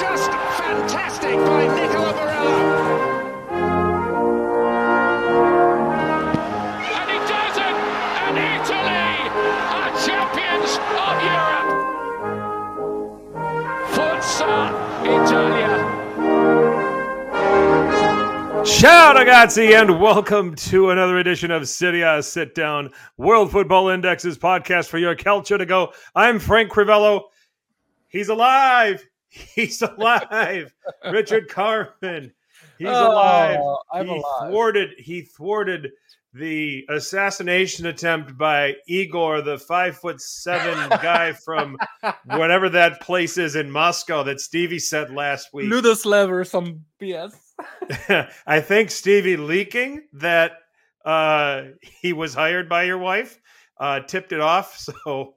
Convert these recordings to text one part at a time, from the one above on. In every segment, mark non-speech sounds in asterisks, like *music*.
just fantastic by Nicola Barella. And he does it! And Italy are champions of Europe! Forza Italia! Ciao ragazzi, and welcome to another edition of Serie Sit Down, World Football Index's podcast for your culture to go. I'm Frank Crivello. He's alive. He's alive. Richard Carmen. He's Oh, alive. I'm he alive. thwarted. He thwarted the assassination attempt by Igor, the five foot seven guy *laughs* from whatever that place is in Moscow that Stevie said last week. Ludoslav or some BS. *laughs* I think Stevie leaking that uh, he was hired by your wife uh, tipped it off. *laughs* So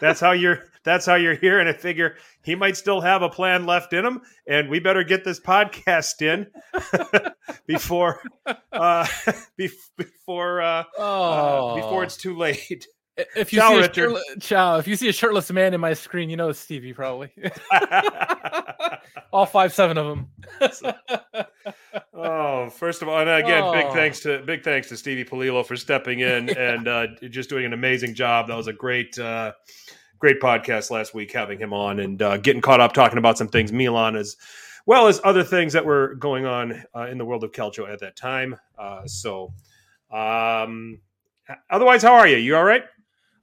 that's how you're. That's how you're here. And I figure he might still have a plan left in him, and we better get this podcast in *laughs* before uh, *laughs* be- before uh, Oh, uh, before it's too late. If you Ciao, see a Richard. shirtless, ciao. If you see a shirtless man in my screen, you know it's Stevie probably. *laughs* All five, seven of them. Oh, first of all, and again, big Oh. thanks to big thanks to Stevie Palillo for stepping in *laughs* and uh, just doing an amazing job. That was a great, uh, great podcast last week, having him on and uh, getting caught up talking about some things Milan as well as other things that were going on uh, in the world of Calcio at that time. Uh, so, um, otherwise, how are you? You all right?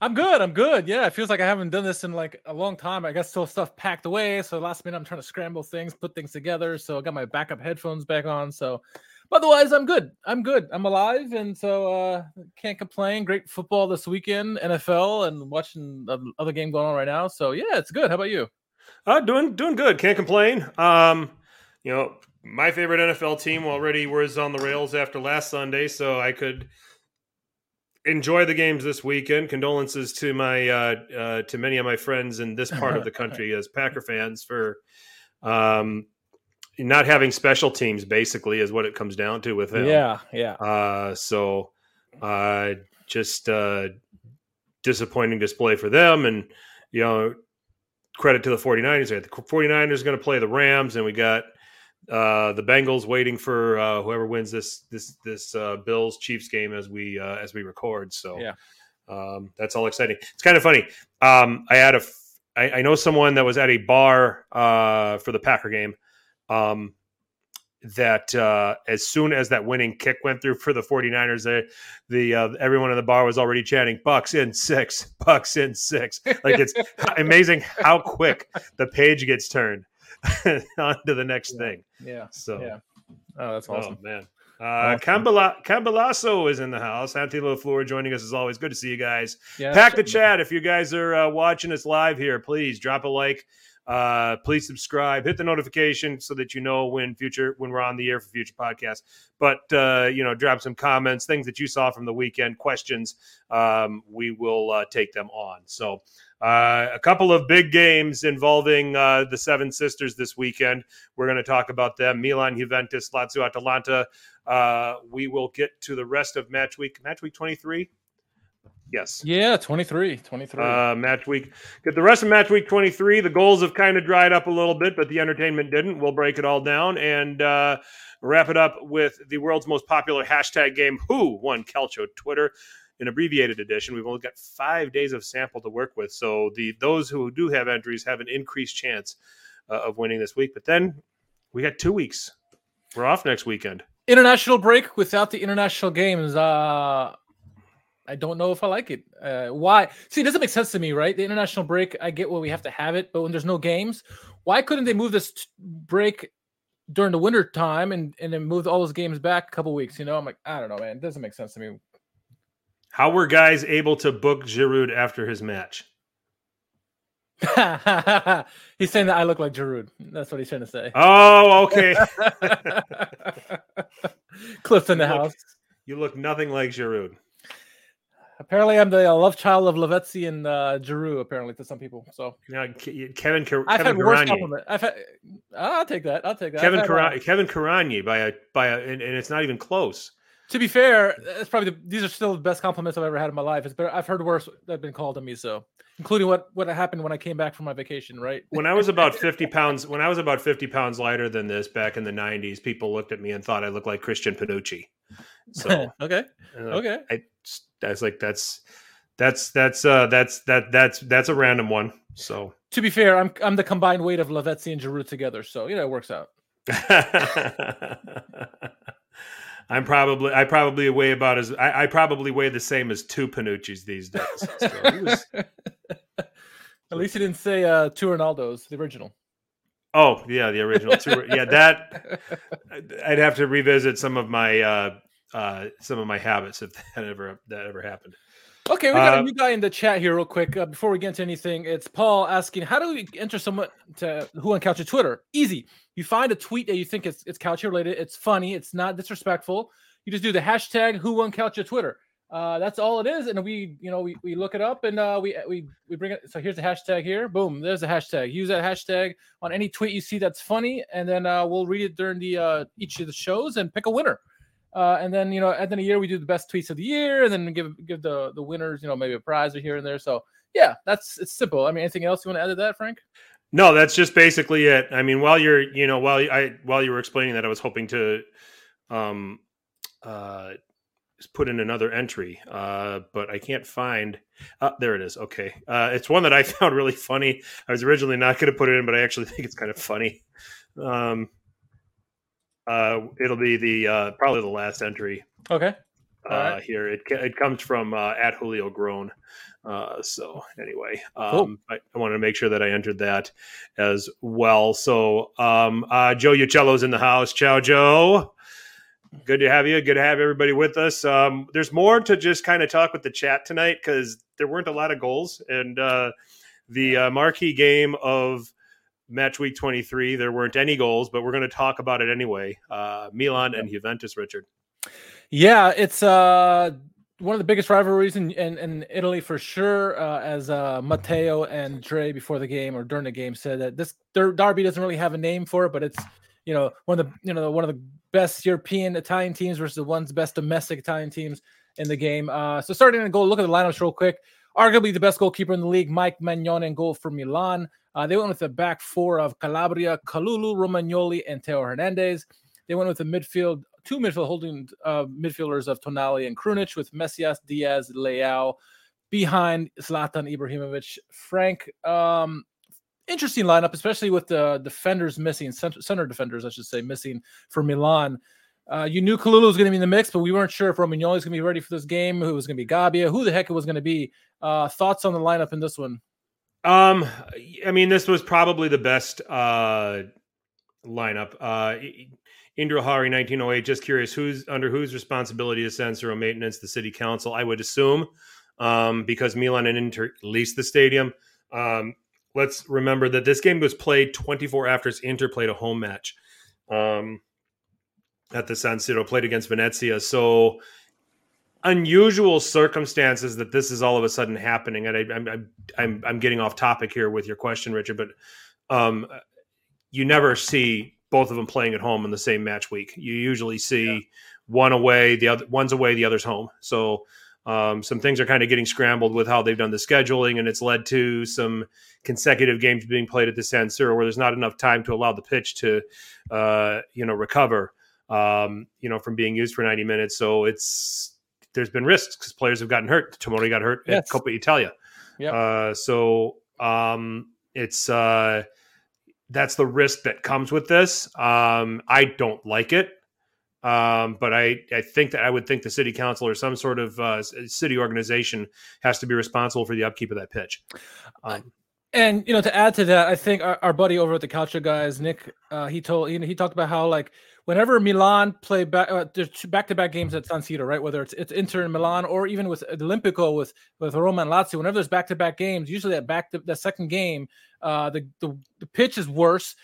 I'm good. I'm good. Yeah, it feels like I haven't done this in like a long time. I got still stuff packed away. So last minute, I'm trying to scramble things, put things together. So I got my backup headphones back on. So otherwise, I'm good. I'm good. I'm alive, and so uh can't complain. Great football this weekend, NFL, and watching the other game going on right now. So yeah, it's good. How about you? Uh, doing doing good. Can't complain. Um, you know, my favorite NFL team already was on the rails after last Sunday, so I could enjoy the games this weekend. Condolences to my uh, uh, to many of my friends in this part of the country as Packer fans for um, not having special teams. Basically, is what it comes down to with them. Yeah, yeah. Uh, so uh, just uh, disappointing display for them. And, you know, credit to the 49ers. there. The 49ers going to play the Rams, and we got uh, the Bengals waiting for uh, whoever wins this this this uh, Bills Chiefs game as we uh, as we record. So Yeah. um, that's all exciting. It's kind of funny. Um, I had a f- I, I know someone that was at a bar uh, for the Packer game. Um, that uh, as soon as that winning kick went through for the 49ers, they, the uh, everyone in the bar was already chanting "Bucks in six, Bucks in six. *laughs* Like it's amazing how quick the page gets turned *laughs* on to the next Yeah. thing. Yeah. So, Yeah. Oh, that's oh awesome. man. Uh, Awesome. Cambalasso is in the house. Anthony LaFleur joining us as always. Good to see you guys. Yeah. Pack the chat if you guys are uh, watching us live here. Please drop a like. Uh, please subscribe. Hit the notification so that you know when future when we're on the air for future podcasts. But uh, you know, drop some comments, things that you saw from the weekend, questions. Um, we will uh, take them on. So. Uh, a couple of big games involving uh, the Seven Sisters this weekend. We're going to talk about them: Milan, Juventus, Lazio, Atalanta. Uh, we will get to the rest of match week. Match week twenty three. Yes. Yeah, 23. 23. Uh, match week. Get the rest of match week 23. The goals have kind of dried up a little bit, but the entertainment didn't. We'll break it all down and uh, wrap it up with the world's most popular hashtag game, Who Won Calcio Twitter. An abbreviated edition. We've only got five days of sample to work with, so the those who do have entries have an increased chance uh, of winning this week. But then we got two weeks. We're off next weekend. international break without the international games. Uh I don't know if I like it. Uh, why? See, it doesn't make sense to me, right? The international break, I get why we have to have it, but when there's no games, why couldn't they move this t- break during the winter time and and then move all those games back a couple weeks? You know, I'm like, I don't know, man. It doesn't make sense to me. How were guys able to book Giroud after his match? *laughs* he's saying that I look like Giroud. That's what he's trying to say. Oh, okay. *laughs* Cliff in the Look, house. You look nothing like Giroud. Apparently, I'm the uh, love child of Lavezzi and uh, Giroud. Apparently, to some people. So Now, Ke- Kevin I've Kevin had worse Karanye. compliment. I've had. I'll take that. I'll take that. Kevin I've uh, Kevin Karanye by a by a and, and it's not even close. To be fair, it's probably the, these are still the best compliments I've ever had in my life. It's better. I've heard worse that have been called to me. So, including what what happened when I came back from my vacation. Right. when I was about 50 pounds, when I was about 50 pounds lighter than this back in the 90s, people looked at me and thought I looked like Christian Panucci. So, *laughs* okay. uh, Okay. I, Was like, that's, that's, that's, uh, that's, that, that's, that's a random one. So, To be fair, I'm I'm the combined weight of Lavezzi and Giroud together. So you know it works out. *laughs* I'm probably, I probably weigh about as, I, I probably weigh the same as two Panucci's these days. So was- *laughs* At least he didn't say uh, two Ronaldos, the original. oh yeah, the original two. Yeah, that *laughs* I'd have to revisit some of my, uh, uh, some of my habits if *laughs* that ever, that ever happened. Okay, we got Uh, a new guy in the chat here, real quick. Uh, before we get into anything, it's Paul asking, "How do we enter someone to who on Calcio Twitter? Easy. You find a tweet that you think is it's Calcio related. It's funny. It's not disrespectful. You just do the hashtag Who on Calcio Twitter. Uh, that's all it is, and we, you know, we, we look it up and uh, we we we bring it. So here's the hashtag here. Boom. There's the hashtag. Use that hashtag on any tweet you see that's funny, and then uh, we'll read it during the uh, each of the shows and pick a winner. Uh, and then you know, at the end of the year, we do the best tweets of the year, and then give give the the winners, you know, maybe a prize or here and there. So yeah, that's it's simple. I mean, anything else you want to add to that, Frank? No, that's just basically it. I mean, while you're, you know, while I while you were explaining that, I was hoping to, um, uh, put in another entry, uh, but I can't find. Uh, there it is. Okay, uh, it's one that I *laughs* found really funny. I was originally not going to put it in, but I actually think it's kind of funny. Um, uh, it'll be the uh, probably the last entry Okay. uh, right. here. It it comes from uh, at Julio Grown. Uh, so anyway, um, Cool. I, I wanted to make sure that I entered that as well. So um, uh, Joe Uccello's in the house. Ciao, Joe. Good to have you. Good to have everybody with us. Um, there's more to just kind of talk with the chat tonight because there weren't a lot of goals and uh, the uh, marquee game of match week 23 there weren't any goals but we're going to talk about it anyway uh, milan and juventus richard Yeah, it's uh one of the biggest rivalries in, in, in Italy for sure. Uh, as uh, Matteo and Dre before the game or during the game said that this der- derby doesn't really have a name for it, but it's you know one of the you know one of the best European Italian teams versus the one's best domestic Italian teams in the game. Uh, so starting to go look at the lineups real quick. Arguably the best goalkeeper in the league, Mike Maignan, in goal for Milan. Uh, they went with the back four of Calabria, Kalulu, Romagnoli, and Theo Hernandez. They went with the midfield, two midfield holding uh, midfielders of Tonali and Krunic with Messias, Diaz, Leao behind Zlatan Ibrahimovic. Frank, um, interesting lineup, especially with the defenders missing, center, center defenders, I should say, missing for Milan. Uh, you knew Kalulu was going to be in the mix, but we weren't sure if Romagnoli was going to be ready for this game, who was going to be Gabbia, who the heck it was going to be. Uh, thoughts on the lineup in this one? Um, I mean, this was probably the best uh, lineup. Uh, Indra Hari, 1908. Just curious, who's under whose responsibility is and maintenance? The city council, I would assume, um, because Milan and Inter leased the stadium. Um, let's remember that this game was played 24 after Inter played a home match um, at the San Siro, played against Venezia. So unusual circumstances that this is all of a sudden happening. And I, I'm, I'm, I'm, getting off topic here with your question, Richard, but um, you never see both of them playing at home in the same match week. You usually see Yeah. one away, the other one's away, the other's home. So um, some things are kind of getting scrambled with how they've done the scheduling, and it's led to some consecutive games being played at the San Siro where there's not enough time to allow the pitch to, uh, you know, recover, um, you know, from being used for 90 minutes. So it's there's been risks because players have gotten hurt. Tomori got hurt Yes. at Coppa Italia. Yep. Uh, so um, it's uh, that's the risk that comes with this. Um, I don't like it, um, but I I think that I would think the city council or some sort of uh, city organization has to be responsible for the upkeep of that pitch. Um, And you know, to add to that, I think our, our buddy over at the Calcio guys, Nick, uh, he told you know, he talked about how like whenever Milan play back, uh, there's back to back games at San Siro, right? Whether it's it's Inter and Milan, or even with the Olimpico with with Roma and Lazio, whenever there's back to back games, usually that back to the second game, uh, the, the the pitch is worse.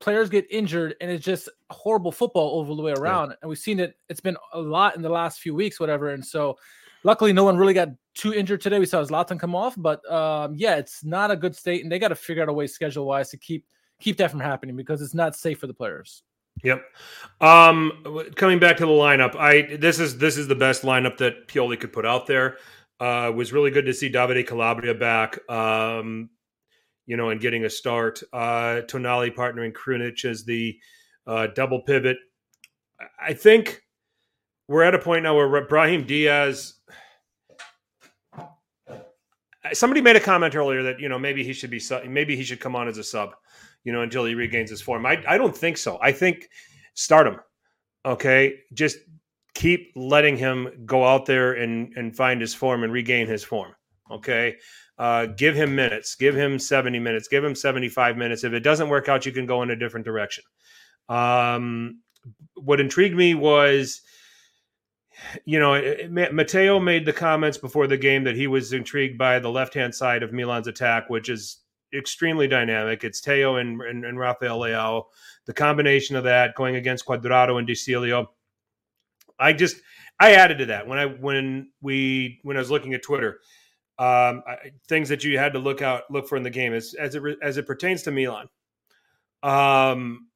Players get injured, and it's just horrible football all the way around. And we've seen it; it's been a lot in the last few weeks, whatever. And so, luckily, no one really got too injured today. We saw Zlatan come off, but um, yeah, it's not a good state, and they got to figure out a way schedule wise to keep keep that from happening because it's not safe for the players. Yep. Um, coming back to the lineup, I this is this is the best lineup that Pioli could put out there. Uh, was really good to see Davide Calabria back. Um, you know, and getting a start. Uh, Tonali partnering Krunic as the uh, double pivot. I think we're at a point now where Brahim Diaz. Somebody made a comment earlier that you know maybe he should be maybe he should come on as a sub, you know, until he regains his form. I I don't think so. I think start him. Okay, just keep letting him go out there and and find his form and regain his form. Okay, uh, give him minutes, give him seventy minutes, give him seventy five minutes. If it doesn't work out, you can go in a different direction. Um, what intrigued me was you know, Matteo made the comments before the game that he was intrigued by the left hand side of Milan's attack, which is extremely dynamic. It's Theo and, and, and Rafael Leao. The combination of that going against Cuadrado and De Sciglio. I just I added to that when I when we when I was looking at Twitter. Um, I, things that you had to look out look for in the game as as it as it pertains to Milan. Um,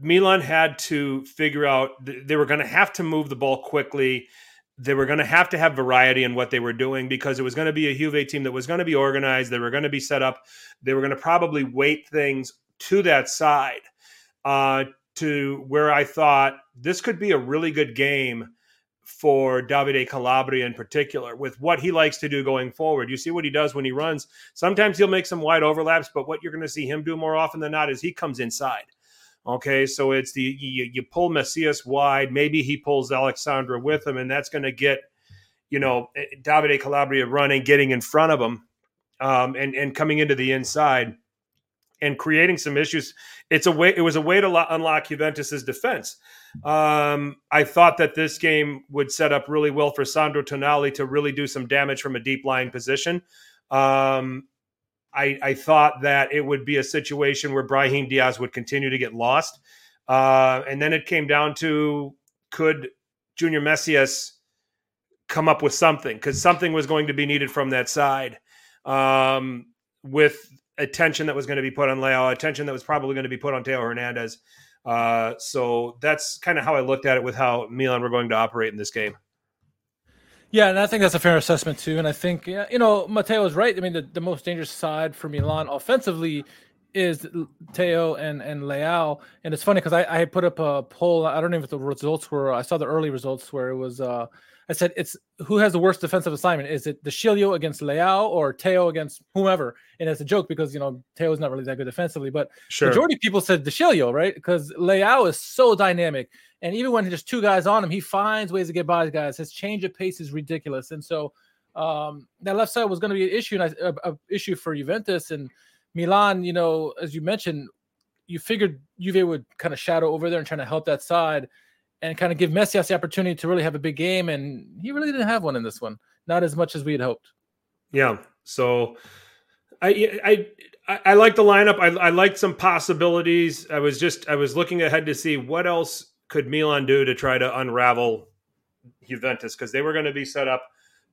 Milan had to figure out they were going to have to move the ball quickly. They were going to have to have variety in what they were doing because it was going to be a Juve team that was going to be organized. They were going to be set up. They were going to probably weight things to that side uh, to where I thought this could be a really good game for Davide Calabria in particular with what he likes to do going forward. You see what he does when he runs. Sometimes he'll make some wide overlaps, but what you're going to see him do more often than not is he comes inside. Okay, so it's the you, you pull Messias wide. Maybe he pulls Alex Sandro with him, and that's going to get you know eh, Davide Calabria running, getting in front of him, um, and and coming into the inside and creating some issues. It's a way. It was a way to lo- unlock Juventus's defense. Um, I thought that this game would set up really well for Sandro Tonali to really do some damage from a deep lying position. Um, I, I thought that it would be a situation where Brahim Diaz would continue to get lost. Uh, and then it came down to could Junior Messias come up with something because something was going to be needed from that side um, with attention that was going to be put on Leao, attention that was probably going to be put on Theo Hernandez. Uh, so that's kind of how I looked at it with how Milan were going to operate in this game. Yeah, and I think that's a fair assessment too. And I think you know Matteo is right. I mean, the, the most dangerous side for Milan offensively is Theo and and Leao. And it's funny because I, I put up a poll. I don't know if the results were. I saw the early results where it was. uh I said it's who has the worst defensive assignment? Is it De Sciglio against Leao or Theo against whomever? And it's a joke because you know Theo's not really that good defensively, but sure. majority of people said De Sciglio, right? Because Leao is so dynamic, and even when there's two guys on him, he finds ways to get by guys. His change of pace is ridiculous, and so um, that left side was going to be an issue, a, a issue for Juventus and Milan. You know, as you mentioned, you figured Juve would kind of shadow over there and trying to help that side and kind of give Messias the opportunity to really have a big game. And he really didn't have one in this one, not as much as we had hoped. Yeah. So I I I like the lineup. I I liked some possibilities. I was just I was looking ahead to see what else could Milan do to try to unravel Juventus because they were going to be set up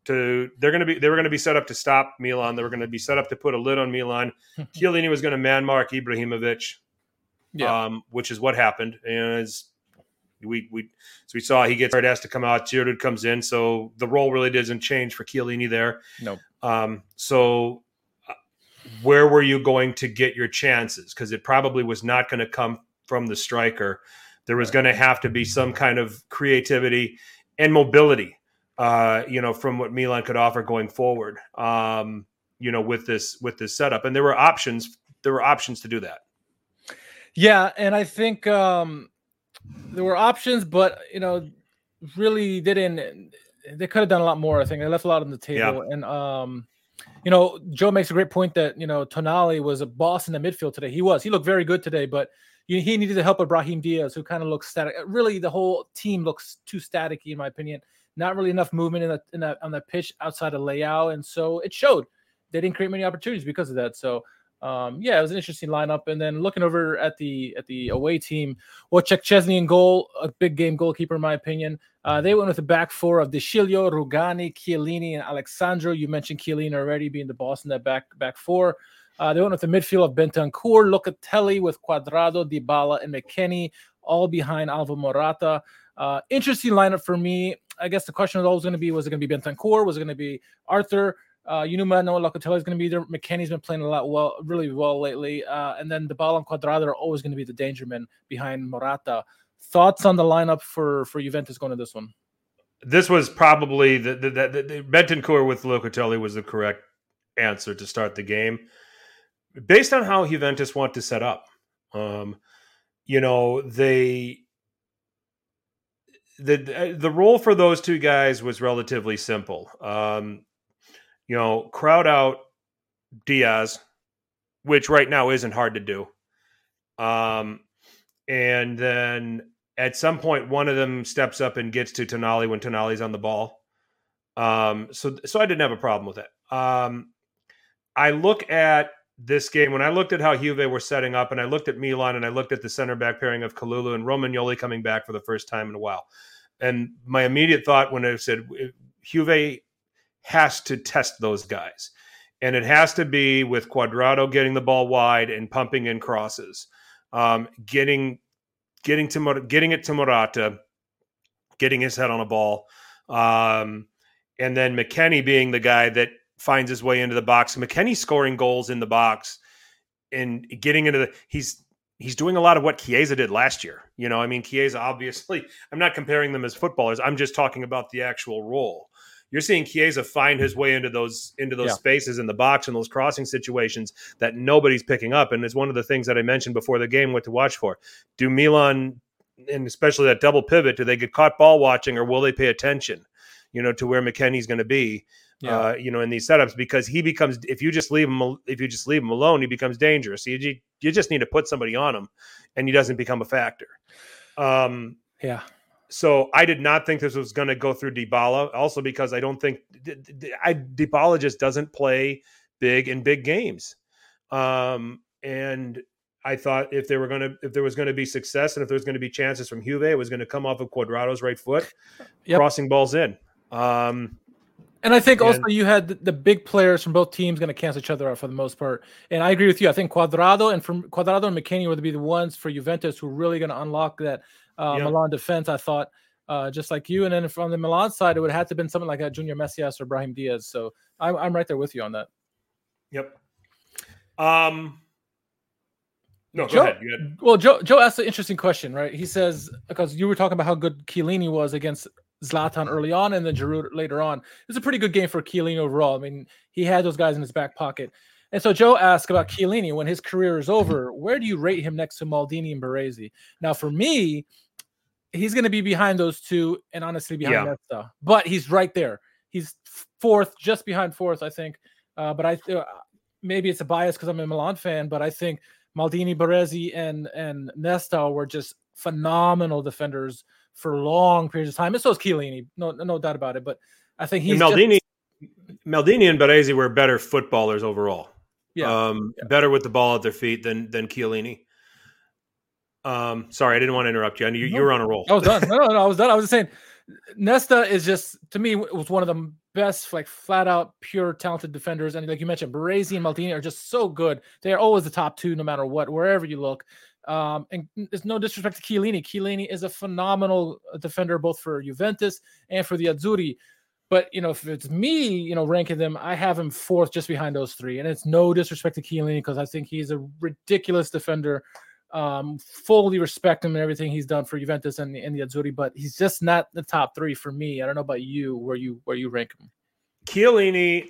to they're going to be they were going to be set up to stop Milan. They were going to be set up to put a lid on Milan. *laughs* Chiellini was going to man mark Ibrahimovic, yeah. um, which is what happened. And as we we so we saw he gets has to come out. Giroud comes in, so the role really doesn't change for Chiellini there. No. Nope. Um, so uh, where were you going to get your chances? Because it probably was not going to come from the striker. There was going to have to be some kind of creativity and mobility, uh, you know, from what Milan could offer going forward. Um, you know, with this with this setup, and there were options. There were options to do that. Yeah, and I think um, there were options, but you know, really didn't. They could have done a lot more. I think they left a lot on the table, yeah. and um, you know, Joe makes a great point that you know Tonali was a boss in the midfield today. He was. He looked very good today, but you, he needed the help of Brahim Diaz, who kind of looks static. Really, the whole team looks too staticky, in my opinion. Not really enough movement in the, in that on the pitch outside of Leao, and so it showed. They didn't create many opportunities because of that. So um, yeah, it was an interesting lineup. And then looking over at the at the away team, well, Wojciech Szczesny in goal, a big game goalkeeper in my opinion. Uh, they went with the back four of De Sciglio, Rugani, Chiellini, and Alex Sandro. You mentioned Chiellini already being the boss in that back back four. Uh, they went with the midfield of Bentancur, Locatelli with Cuadrado, Dybala, and McKennie, all behind Alvaro Morata. Uh, interesting lineup for me. I guess the question was always going to be: Was it going to be Bentancur? Was it going to be Arthur? Uh, you know, Manuel Locatelli is going to be there. McKennie's been playing a lot well, really well lately. Uh, and then Dybala and Cuadrado are always going to be the danger men behind Morata. Thoughts on the lineup for for Juventus going to this one? This was probably the the, the, the Bentancur with Locatelli was the correct answer to start the game, based on how Juventus want to set up. Um, you know they the the role for those two guys was relatively simple. Um, you know, crowd out Diaz, which right now isn't hard to do. Um, and then at some point, one of them steps up and gets to Tonali when Tonali's on the ball. Um, so, so I didn't have a problem with it. Um, I look at this game when I looked at how Juve were setting up, and I looked at Milan, and I looked at the center back pairing of Kalulu and Romagnoli coming back for the first time in a while. And my immediate thought when I said Juve has to test those guys. And it has to be with Cuadrado getting the ball wide and pumping in crosses, um, getting getting to getting it to Morata, getting his head on a ball, um, and then McKennie being the guy that finds his way into the box. McKennie scoring goals in the box and getting into the he's he's doing a lot of what Chiesa did last year. You know, I mean Chiesa obviously I'm not comparing them as footballers. I'm just talking about the actual role you're seeing Chiesa find his way into those into those yeah. spaces in the box and those crossing situations that nobody's picking up. And it's one of the things that I mentioned before the game what to watch for. Do Milan and especially that double pivot, do they get caught ball watching or will they pay attention, you know, to where McKennie's going to be? Yeah. Uh, you know, in these setups, because he becomes if you just leave him if you just leave him alone, he becomes dangerous. You you just need to put somebody on him, and he doesn't become a factor. Um, yeah, so I did not think this was going to go through Dybala. Also because I don't think I Dybala just doesn't play big in big games. Um, and I thought if there were going to if there was going to be success and if there was going to be chances from Juve, it was going to come off of Cuadrado's right foot, *laughs* yep. crossing balls in. Um, and I think and, also you had the, big players from both teams going to cancel each other out for the most part. And I agree with you. I think Cuadrado and from Cuadrado and McKennie would be the ones for Juventus who are really going to unlock that uh, yep. Milan defense. I thought, uh, just like you. And then from the Milan side, it would have to have been something like a Junior Messias or Brahim Diaz. So I'm, I'm right there with you on that. Yep. Um, no, Joe, go ahead. Well, Joe, Joe asked an interesting question, right? He says because you were talking about how good Chiellini was against Zlatan early on, and then Giroud later on. It's a pretty good game for Chiellini overall. I mean, he had those guys in his back pocket. And so Joe asked about Chiellini when his career is over. Where do you rate him next to Maldini and Baresi? Now, for me, he's going to be behind those two, and honestly behind yeah. Nesta. But he's right there. He's fourth, just behind fourth, I think. Uh, but I uh, maybe it's a bias because I'm a Milan fan, but I think Maldini, Baresi, and and Nesta were just phenomenal defenders for long periods of time. And so is Chiellini, no no doubt about it. But I think he's and Maldini. Just... Maldini and Baresi were better footballers overall. Yeah. Um, yeah. better with the ball at their feet than than Chiellini. Um, sorry, I didn't want to interrupt you. I knew you, no, you were on a roll. I was done. No, no, no, I was done. I was just saying, Nesta is just to me was one of the best, like flat out pure talented defenders. And like you mentioned, Baresi and Maldini are just so good. They are always the top two, no matter what, wherever you look. Um, and there's no disrespect to Chiellini. Chiellini is a phenomenal defender, both for Juventus and for the Azzurri. But you know, if it's me, you know, ranking them, I have him fourth, just behind those three. And it's no disrespect to Chiellini because I think he's a ridiculous defender um, fully respect him and everything he's done for Juventus and, and the Azzurri, but he's just not the top three for me. I don't know about you, where you where you rank him. Chiellini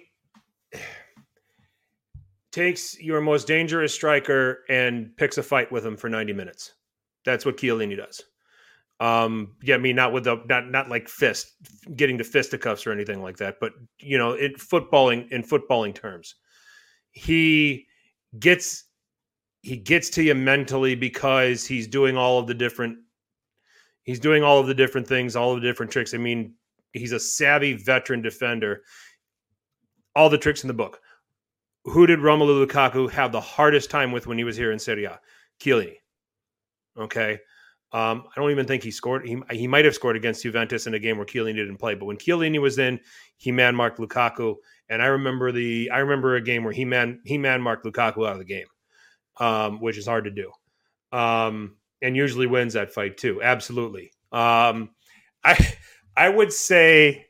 takes your most dangerous striker and picks a fight with him for 90 minutes. That's what Chiellini does. Um, yeah, I mean, not with the not not like fist getting to fisticuffs or anything like that, but you know, in footballing in footballing terms, he gets he gets to you mentally because he's doing all of the different he's doing all of the different things, all of the different tricks. I mean, he's a savvy veteran defender. All the tricks in the book. Who did Romelu Lukaku have the hardest time with when he was here in Serie A? Chiellini. Okay. Um, I don't even think he scored. He, he might have scored against Juventus in a game where Chiellini didn't play, but when Chiellini was in, he man marked Lukaku. And I remember the I remember a game where he man he man marked Lukaku out of the game, um, which is hard to do, um, and usually wins that fight too. Absolutely. Um, *laughs* I I would say,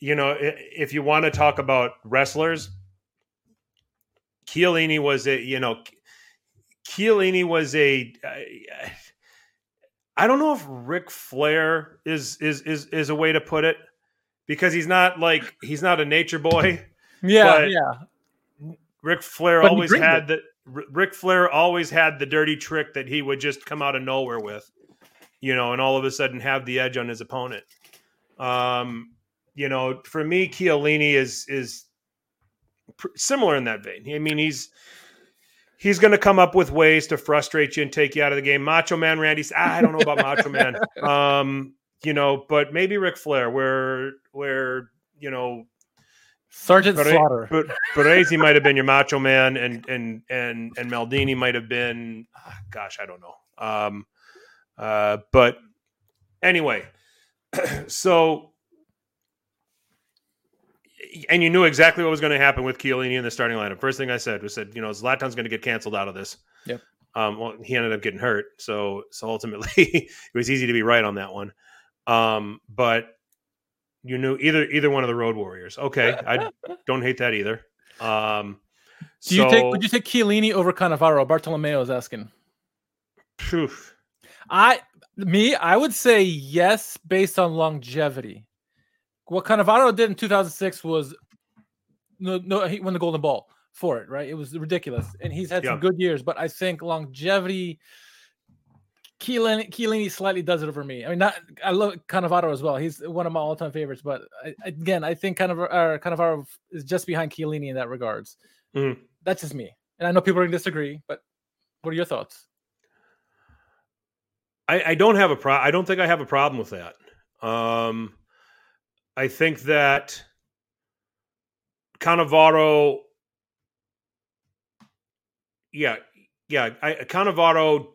you know, if you want to talk about wrestlers, Chiellini was a you know, Chiellini was a. I don't know if Ric Flair is is is is a way to put it because he's not like he's not a nature boy. *laughs* Yeah, yeah. Ric Flair but always had it. the Ric Flair always had the dirty trick that he would just come out of nowhere with, you know, and all of a sudden have the edge on his opponent. Um, you know, for me, Chiellini is is pr- similar in that vein. I mean, he's he's going to come up with ways to frustrate you and take you out of the game. Macho Man Randy, I don't know about Macho Man, *laughs* um, you know, but maybe Ric Flair, where where you know Sergeant Bere- Slaughter, but Baresi might have been your Macho Man, and and and and Maldini might have been, ah, gosh, I don't know. Um, uh, but anyway, *clears throat* so and you knew exactly what was going to happen with Chiellini in the starting lineup. First thing I said was said, you know, Zlatan's going to get canceled out of this. Yep. Um, well, he ended up getting hurt, so so ultimately *laughs* it was easy to be right on that one. Um, but you knew either either one of the Road Warriors. Okay, I *laughs* don't hate that either. Um, Do you take? Would you take Chiellini over Cannavaro? Bartolomeo is asking. Phew. I me, I would say yes based on longevity what Cannavaro did in 2006 was no, no, he won the Golden Ball for it, right? It was ridiculous, and he's had yeah. some good years, but I think longevity. Chiellini, Chiellini slightly does it over me. I mean, not I love Cannavaro as well. He's one of my all-time favorites, but I, again, I think Cannavaro, uh, Cannavaro is just behind Chiellini in that regards. Mm. That's just me, and I know people are going to disagree, but what are your thoughts? I, I don't have a pro. I don't think I have a problem with that. Um, I think that Cannavaro, yeah, yeah, I, Cannavaro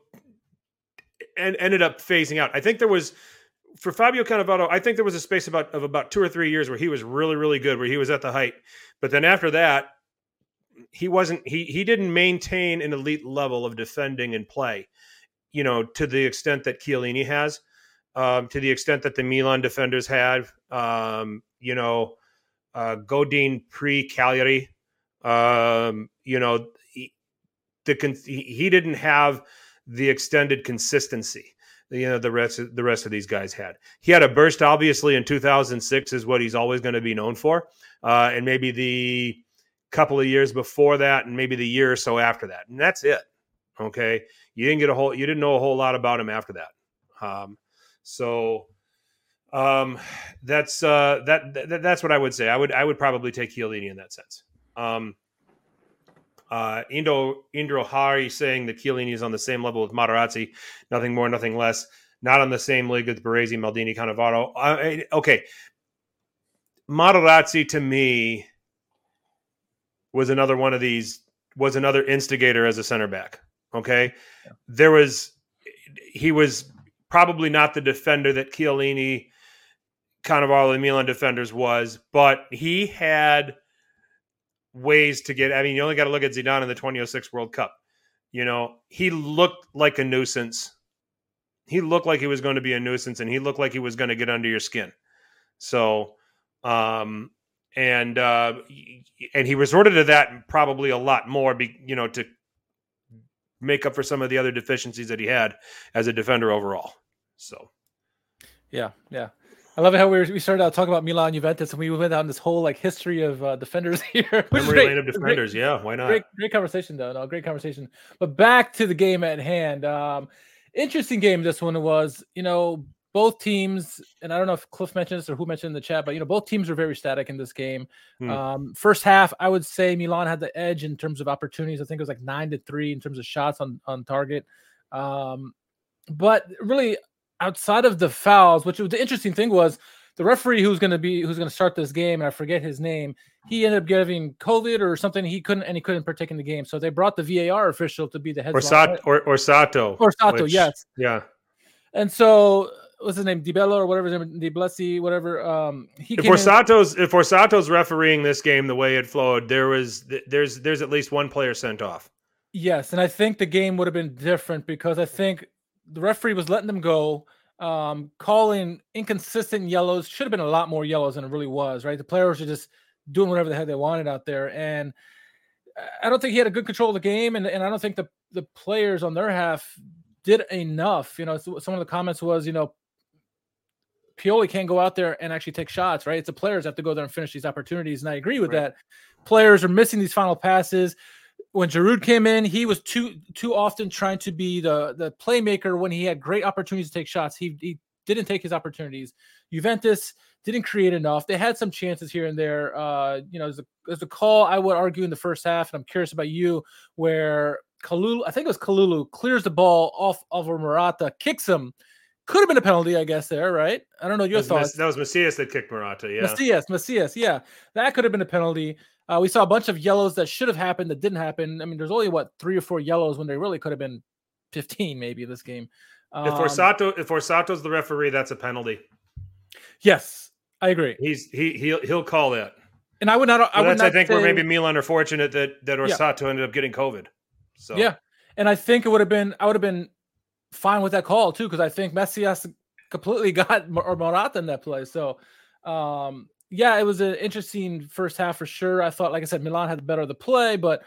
and ended up phasing out. I think there was for Fabio Cannavaro. I think there was a space about of about two or three years where he was really, really good, where he was at the height. But then after that, he wasn't. He he didn't maintain an elite level of defending and play. You know, to the extent that Chiellini has um, to the extent that the Milan defenders had. Um, you know, uh, Godin pre Cagliari. Um, you know, he, the he didn't have the extended consistency. You know, the rest of, the rest of these guys had. He had a burst, obviously, in 2006 is what he's always going to be known for, uh, and maybe the couple of years before that, and maybe the year or so after that, and that's it. Okay, you didn't get a whole, you didn't know a whole lot about him after that. Um, so um, that's uh, that, that, that's what I would say. I would I would probably take Chiellini in that sense. Um, uh, Indo Indro Hari saying that Chiellini is on the same level with Materazzi, nothing more, nothing less. Not on the same league with Baresi, Maldini, Cannavaro. Uh, okay, Materazzi to me was another one of these was another instigator as a center back. Okay, yeah. there was he was probably not the defender that Chiellini, Cannavaro, the Milan defenders was, but he had ways to get. I mean, you only got to look at Zidane in the 2006 World Cup. You know, he looked like a nuisance. He looked like he was going to be a nuisance, and he looked like he was going to get under your skin. So, um, and uh, and he resorted to that probably a lot more, be, you know, to make up for some of the other deficiencies that he had as a defender overall. So, yeah, yeah. I love it how we, were, we started out talking about Milan Juventus and we went down this whole like history of uh, defenders *laughs* here. Memory lane of defenders, great, yeah. Why not? Great, great conversation though. No, great conversation. But back to the game at hand. Um, interesting game this one was. You know, both teams, and I don't know if Cliff mentioned this or who mentioned in the chat, but you know, both teams were very static in this game. Hmm. Um, first half, I would say Milan had the edge in terms of opportunities. I think it was like nine to three in terms of shots on on target. Um, but really, outside of the fouls, which was the interesting thing was the referee who's going to be who's going to start this game, and I forget his name. He ended up getting COVID or something. He couldn't and he couldn't partake in the game. So they brought the VAR official to be the head. Or, Sato, or, or Sato. Orsato, which, yes. Yeah. And so what's his name, DiBello or whatever his name, DiBlessi, whatever. Um, he If came in- Orsato's if Orsato's refereeing this game the way it flowed, there was there's there's at least one player sent off. Yes, and I think the game would have been different because I think the referee was letting them go, um, calling inconsistent yellows. Should have been a lot more yellows than it really was, right? The players were just doing whatever the heck they wanted out there, and I don't think he had a good control of the game, and, and I don't think the the players on their half did enough. You know, some of the comments was, you know, Pioli can't go out there and actually take shots, right? It's the players that have to go there and finish these opportunities, and I agree with Right. that. Players are missing these final passes when Giroud came in, he was too too often trying to be the the playmaker when he had great opportunities to take shots. He he didn't take his opportunities. Juventus didn't create enough. They had some chances here and there. Uh, you know, there's a there's a call I would argue in the first half, and I'm curious about you, where Kalulu, I think it was Kalulu, clears the ball off over Morata, kicks him. Could have been a penalty, I guess. There, right? I don't know your That was, thoughts. That was Messias that kicked Morata. Yeah, Messias, Messias, yeah, that could have been a penalty. Uh, we saw a bunch of yellows that should have happened that didn't happen. I mean, there's only what three or four yellows when there really could have been 15 maybe this game. Um, if Orsato if Orsato's the referee, that's a penalty. yes, I agree, He's he he'll he'll call that. and I would not. I would that's not I think say, where maybe Milan are fortunate that that Yeah. Orsato ended up getting COVID. So yeah, and I think it would have been. I would have been fine with that call too because I think Messias completely *laughs* got Mor- Morata in that play. So, um, yeah, it was an interesting first half for sure. I thought, like I said, Milan had the better of the play, but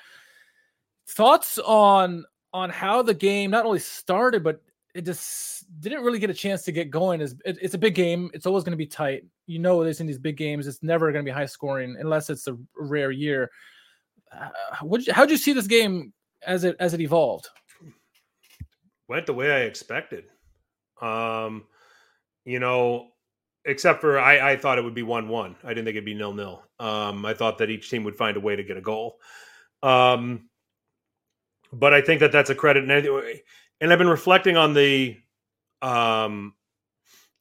thoughts on on how the game not only started but it just didn't really get a chance to get going. Is it, it's a big game. It's always going to be tight. You know, is in these big games. It's never going to be high scoring unless it's a rare year. Uh, how'd you see this game as it as it evolved? went the way I expected. Um, you know, except for I, I thought it would be one one. I didn't think it'd be nil nil. Um, I thought that each team would find a way to get a goal. Um, but I think that that's a credit. And, and I've been reflecting on the um,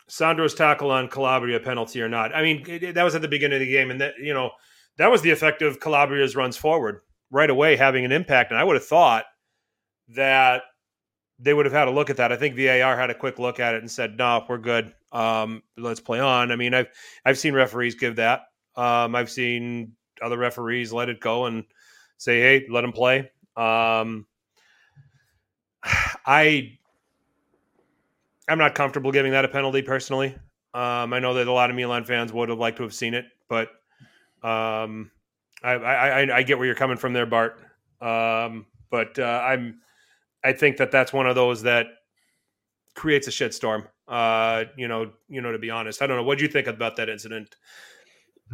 Sandro's tackle on Calabria penalty or not. I mean, it- that was at the beginning of the game, and that you know that was the effect of Calabria's runs forward right away, having an impact. And I would have thought that they would have had a look at that. I think VAR had a quick look at it and said, "No, we're good. Um, let's play on." I mean, I've I've seen referees give that. Um, I've seen other referees let it go and say, "Hey, let them play." Um, *sighs* I I'm not comfortable giving that a penalty personally. Um, I know that a lot of Milan fans would have liked to have seen it, but um, I, I, I, I get where you're coming from there, Bart. Um, but uh, I'm I think that that's one of those that creates a shitstorm. Uh, you know, you know. To be honest, I don't know. What do you think about that incident?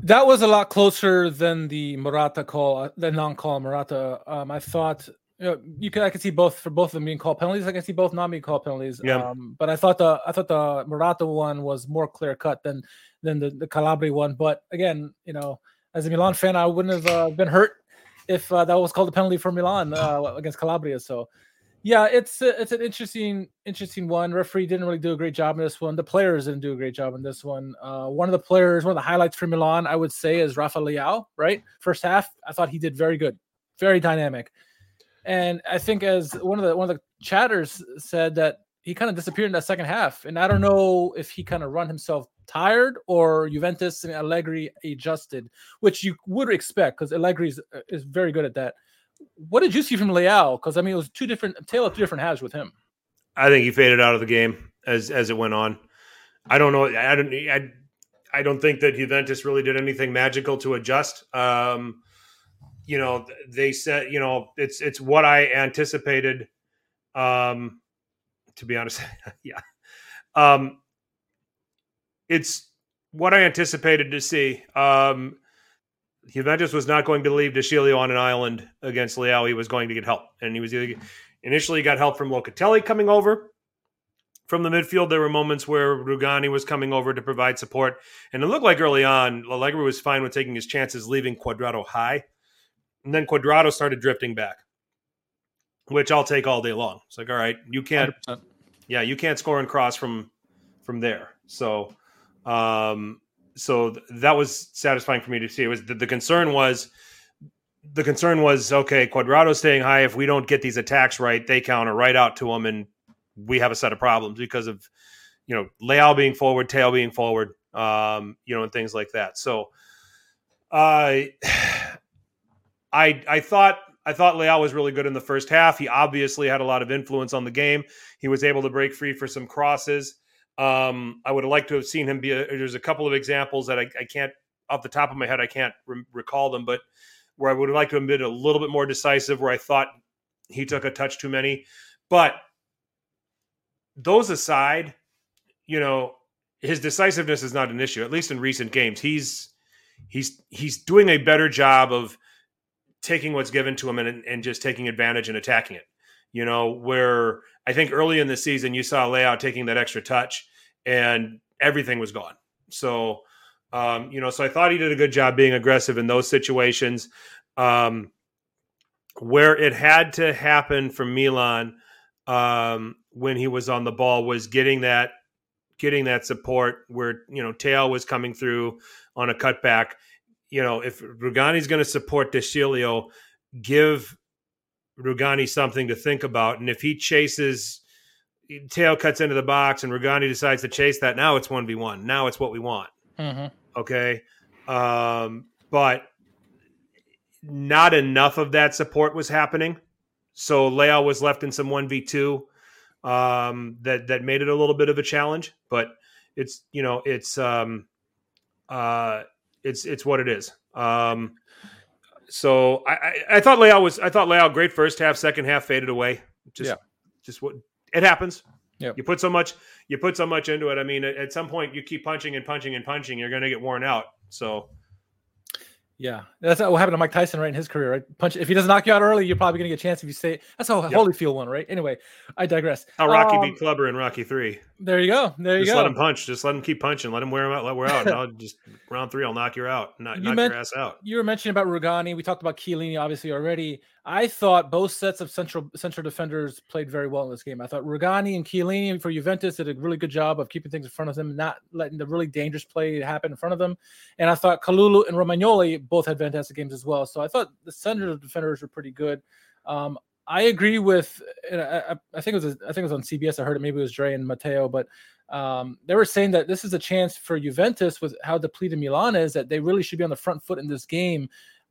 That was a lot closer than the Morata call, uh, the non-call Morata. Um, I thought you know you could I could see both for both of them being called penalties. I can see both not being called penalties. Yeah. Um, but I thought the I thought the Morata one was more clear cut than than the, the Calabria one. But again, you know, as a Milan fan, I wouldn't have uh, been hurt if uh, that was called a penalty for Milan uh, against Calabria. So. Yeah, it's a, it's an interesting interesting one. Referee didn't really do a great job in this one. The players didn't do a great job in this one. Uh, one of the players, one of the highlights for Milan, I would say, is Rafa Leao. Right, first half, I thought he did very good, very dynamic, and I think as one of the one of the chatters said that he kind of disappeared in that second half, and I don't know if he kind of run himself tired or Juventus and Allegri adjusted, which you would expect because Allegri is, uh, is very good at that. What did you see from Leao? Because I mean, it was two different tale of two different halves with him. I think he faded out of the game as as it went on. I don't know. I don't. I, I don't think that Juventus really did anything magical to adjust. Um, you know, they said, you know, it's it's what I anticipated. Um, to be honest, *laughs* yeah. Um, it's what I anticipated to see. Um, Juventus was not going to leave De Sciglio on an island against Leao. He was going to get help, and he was either initially got help from Locatelli coming over from the midfield. There were moments where Rugani was coming over to provide support, and it looked like early on Allegri was fine with taking his chances, leaving Cuadrado high, and then Cuadrado started drifting back, which I'll take all day long. It's like, all right, you can't 100%. yeah, you can't score and cross from from there. So, um, so th- that was satisfying for me to see. It was the, the concern was the concern was okay. Cuadrado staying high. If we don't get these attacks right, they counter right out to him, and we have a set of problems because of you know Leao being forward, Theo being forward, um, you know, and things like that. So, I, *sighs* I, I thought I thought Leao was really good in the first half. He obviously had a lot of influence on the game. He was able to break free for some crosses. Um, I would have liked to have seen him be. A, there's a couple of examples that I, I, can't, off the top of my head, I can't re- recall them, but where I would have liked to have been a little bit more decisive, where I thought he took a touch too many. But those aside, you know, his decisiveness is not an issue. At least in recent games, he's he's he's doing a better job of taking what's given to him and, and just taking advantage and attacking it. You know, where I think early in the season you saw Leao taking that extra touch and everything was gone. So, um, you know, so I thought he did a good job being aggressive in those situations. Um, where it had to happen for Milan um, when he was on the ball was getting that getting that support where you know Theo was coming through on a cutback. You know, if Rugani's going to support De Sciglio, give Rugani something to think about. And if he chases, Theo cuts into the box, and Rugani decides to chase that, now it's one v one. Now it's what we want. Mm-hmm. Okay, um, but not enough of that support was happening. So Leao was left in some one v two um, that that made it a little bit of a challenge. But it's you know it's um, uh, it's it's what it is. Um, so I, I, I thought Leao was I thought Leao great first half, second half faded away. Just Yeah. just what it happens. Yeah. You put so much you put so much into it. I mean, at, at some point you keep punching and punching and punching, you're going to get worn out. So Yeah, that's what happened to Mike Tyson right in his career. Right, punch. If he doesn't knock you out early, you're probably gonna get a chance if you stay. That's how Yep. Holyfield won, right? Anyway, I digress. how Rocky Um, beat Clubber in Rocky Three. There you go. There you go. Just go. let him punch. Just let him keep punching. Let him wear him out. Let wear out. *laughs* And I'll just round three. I'll knock you out. Knock, You knock meant- your ass out. you were mentioning about Rugani. We talked about Chiellini obviously already. I thought both sets of central central defenders played very well in this game. I thought Rugani and Chiellini for Juventus did a really good job of keeping things in front of them, not letting the really dangerous play happen in front of them. And I thought Kalulu and Romagnoli both had fantastic games as well. So I thought the central defenders were pretty good. Um, I agree with. I, I- think it was. I think it was on CBS. I heard it. Maybe it was Dre and Matteo, but um, they were saying that this is a chance for Juventus with how depleted Milan is that they really should be on the front foot in this game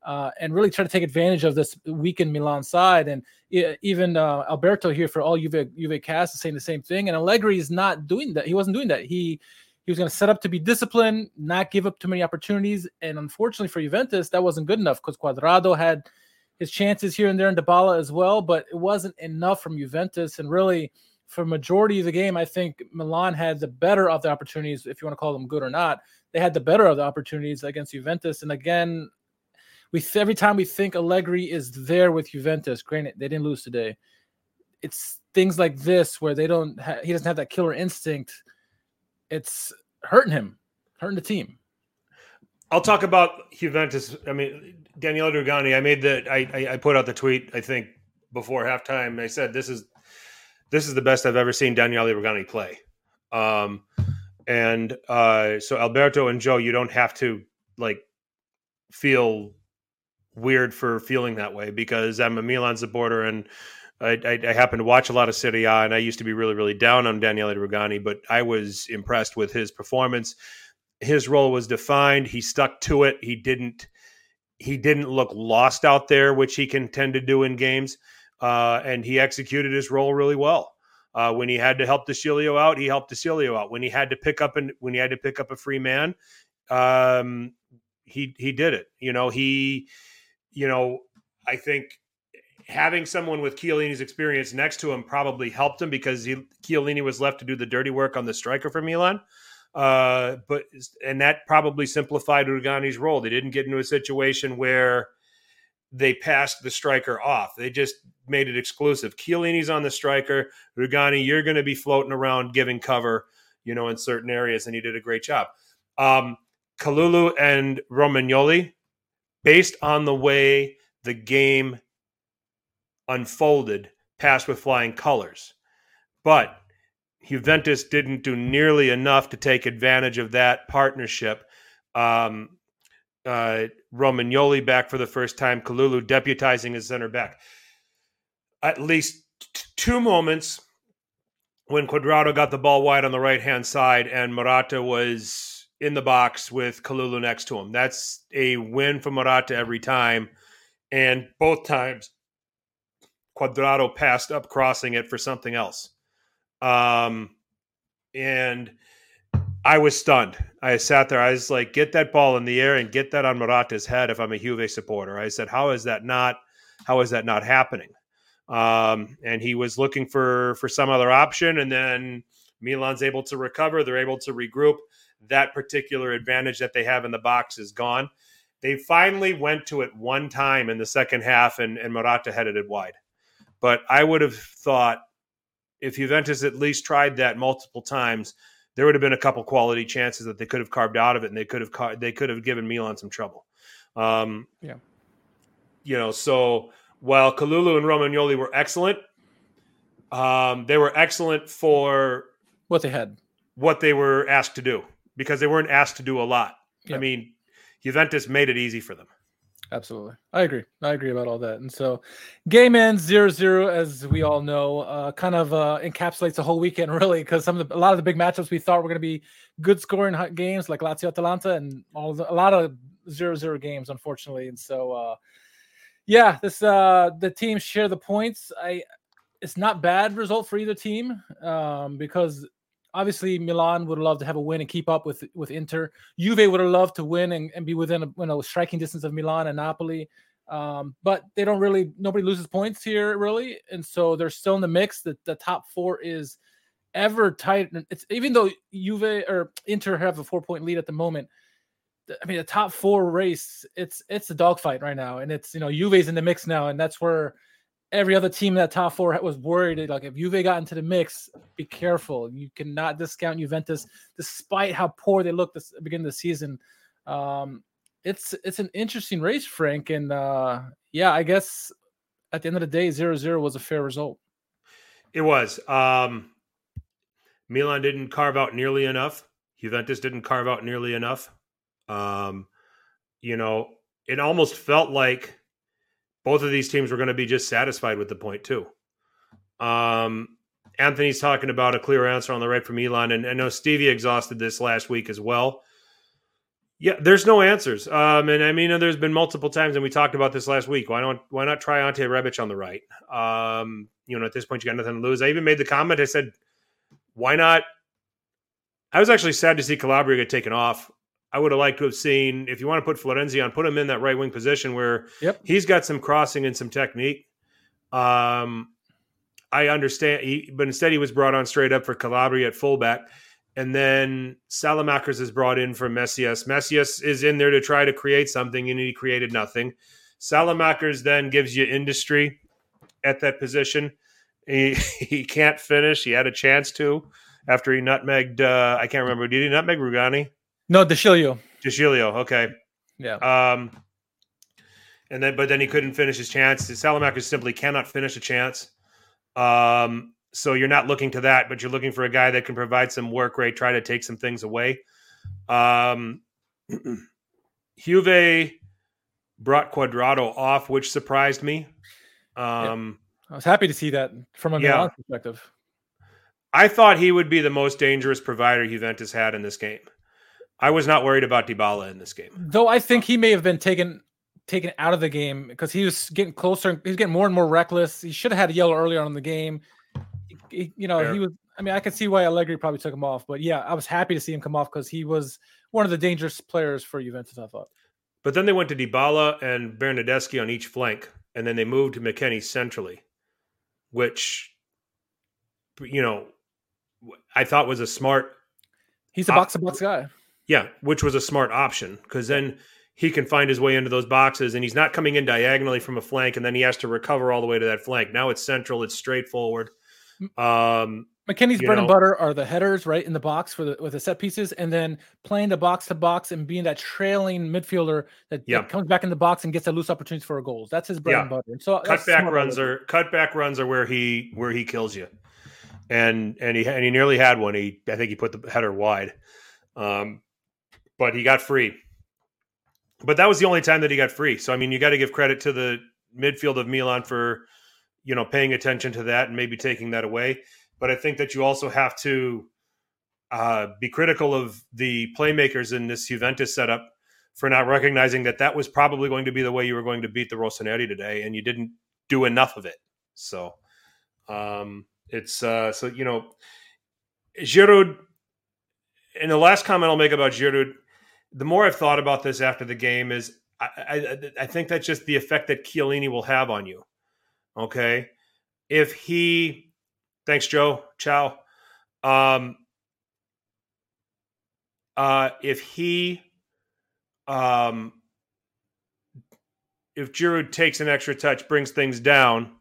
uh, and really try to take advantage of this weakened Milan side. And even uh, Alberto here for all Juve Juve cast is saying the same thing. And Allegri is not doing that. He wasn't doing that. He he was going to set up to be disciplined, not give up too many opportunities. And unfortunately for Juventus, that wasn't good enough because Cuadrado had his chances here and there in Dybala as well, but it wasn't enough from Juventus. And really, for majority of the game, I think Milan had the better of the opportunities, if you want to call them good or not. They had the better of the opportunities against Juventus. And again, we every time we think Allegri is there with Juventus, granted they didn't lose today. It's things like this where they don't ha- he doesn't have that killer instinct. It's hurting him, hurting the team. I'll talk about Juventus. I mean, Daniele Rugani. I made the. I, I I put out the tweet. I think before halftime. I said this is this is the best I've ever seen Daniele Rugani play. Um, and uh, so Alberto and Joe, you don't have to like feel weird for feeling that way because I'm a Milan supporter and I, I, I happen to watch a lot of Serie A and I used to be really really down on Daniele Rugani, but I was impressed with his performance his role was defined. He stuck to it. He didn't he didn't look lost out there, which he can tend to do in games. Uh, and he executed his role really well. Uh, when he had to help De Sciglio out, he helped De Sciglio out. When he had to pick up and when he had to pick up a free man, um, he he did it. You know, he, you know, I think having someone with Chiellini's experience next to him probably helped him because he, Chiellini was left to do the dirty work on the striker for Milan. Uh, but and that probably simplified Rugani's role. They didn't get into a situation where they passed the striker off. They just made it exclusive. Chiellini's on the striker. Rugani, you're going to be floating around giving cover, you know, in certain areas, and he did a great job. Um, Kalulu and Romagnoli, based on the way the game unfolded, passed with flying colors. But Juventus didn't do nearly enough to take advantage of that partnership. Um, uh, Romagnoli back for the first time, Kalulu deputizing as center back. At least t- two moments when Cuadrado got the ball wide on the right hand side and Morata was in the box with Kalulu next to him. That's a win for Morata every time. And both times, Cuadrado passed up crossing it for something else. Um, and I was stunned. I sat there. I was like, get that ball in the air and get that on Morata's head if I'm a Juve supporter. I said, how is that not how is that not happening? Um, and he was looking for for some other option, and then Milan's able to recover. They're able to regroup. That particular advantage that they have in the box is gone. They finally went to it one time in the second half, and, and Morata headed it wide. But I would have thought if Juventus at least tried that multiple times, there would have been a couple quality chances that they could have carved out of it, and they could have they could have given Milan some trouble. Um, yeah, you know, so while Kalulu and Romagnoli were excellent, um, they were excellent for what they had, what they were asked to do, because they weren't asked to do a lot. I mean, Juventus made it easy for them. Absolutely. I agree. I agree about all that. And so game ends 0 0, as we all know, uh, kind of uh, encapsulates the whole weekend, *laughs* really, because some of the, a lot of the big matchups we thought were going to be good scoring games like Lazio Atalanta and all the, a lot of 0 0 games, unfortunately. And so, uh, yeah, this uh, the teams share the points. I it's not bad result for either team um, because obviously Milan would love to have a win and keep up with with Inter. Juve would have loved to win and, and be within a, you know, striking distance of Milan and Napoli. Um, but they don't really nobody loses points here really, and so they're still in the mix. The the top four is ever tight. It's even though Juve or Inter have a four point lead at the moment. I mean, the top four race, it's it's a dogfight right now, and it's you know Juve's in the mix now, and that's where every other team in that top four was worried. Like if Juve got into the mix, be careful. You cannot discount Juventus, despite how poor they looked this beginning of the season. Um, it's it's an interesting race, Frank, and uh, yeah, I guess at the end of the day, 0-0 was a fair result. It was. Um, Milan didn't carve out nearly enough. Juventus didn't carve out nearly enough. Um, you know, it almost felt like both of these teams were going to be just satisfied with the point too. Um, Anthony's talking about a clear answer on the right from Elon, and I know Stevie exhausted this last week as well. Yeah, there's no answers. Um, and I mean, there's been multiple times, and we talked about this last week. Why don't why not try Ante Rebic on the right? Um, you know, at this point, you got nothing to lose. I even made the comment. I said, why not? I was actually sad to see Calabria get taken off. I would have liked to have seen if you want to put Florenzi on, put him in that right wing position where yep. he's got some crossing and some technique. Um, I understand, he, but instead he was brought on straight up for Calabria at fullback, and then Saelemaekers is brought in for Messias. Messias is in there to try to create something, and he created nothing. Saelemaekers then gives you industry at that position. He *laughs* he can't finish. He had a chance to after he nutmegged. Uh, I can't remember. Did he nutmeg Rugani? No, De Sciglio. De Sciglio, okay. Yeah. Um, and then, but then he couldn't finish his chance. Saelemaekers simply cannot finish a chance. Um, so you're not looking to that, but you're looking for a guy that can provide some work rate, try to take some things away. Um, *clears throat* Juve brought Cuadrado off, which surprised me. Um, yeah. I was happy to see that from a yeah. perspective. I thought he would be the most dangerous provider Juventus had in this game. I was not worried about Dybala in this game. Though I think he may have been taken taken out of the game because he was getting closer. He's getting more and more reckless. He should have had a yellow earlier on in the game. He, you know, Fair. he was. I mean, I could see why Allegri probably took him off, but yeah, I was happy to see him come off because he was one of the dangerous players for Juventus. I thought. But then they went to Dybala and Bernardeschi on each flank, and then they moved to McKennie centrally, which, you know, I thought was a smart. He's a box to box guy. Yeah, which was a smart option because then he can find his way into those boxes and he's not coming in diagonally from a flank and then he has to recover all the way to that flank. Now it's central, it's straightforward. Um, McKennie's bread know. and butter are the headers right in the box for the with the set pieces, and then playing the box to box and being that trailing midfielder that, yeah. that comes back in the box and gets the loose opportunities for a goals. That's his bread yeah. and butter. And so cutback runs are cutback runs are where he where he kills you, and and he and he nearly had one. He I think he put the header wide. Um, but he got free. But that was the only time that he got free. So I mean, you got to give credit to the midfield of Milan for you know paying attention to that and maybe taking that away. but I think that you also have to uh, be critical of the playmakers in this Juventus setup for not recognizing that that was probably going to be the way you were going to beat the Rossoneri today, and you didn't do enough of it. So um, it's uh, so you know, Giroud. And the last comment I'll make about Giroud, the more I've thought about this after the game is I, I, I think that's just the effect that Chiellini will have on you. Okay, if he, thanks Joe, ciao. Um, uh, if he, um, if Giroud takes an extra touch, brings things down,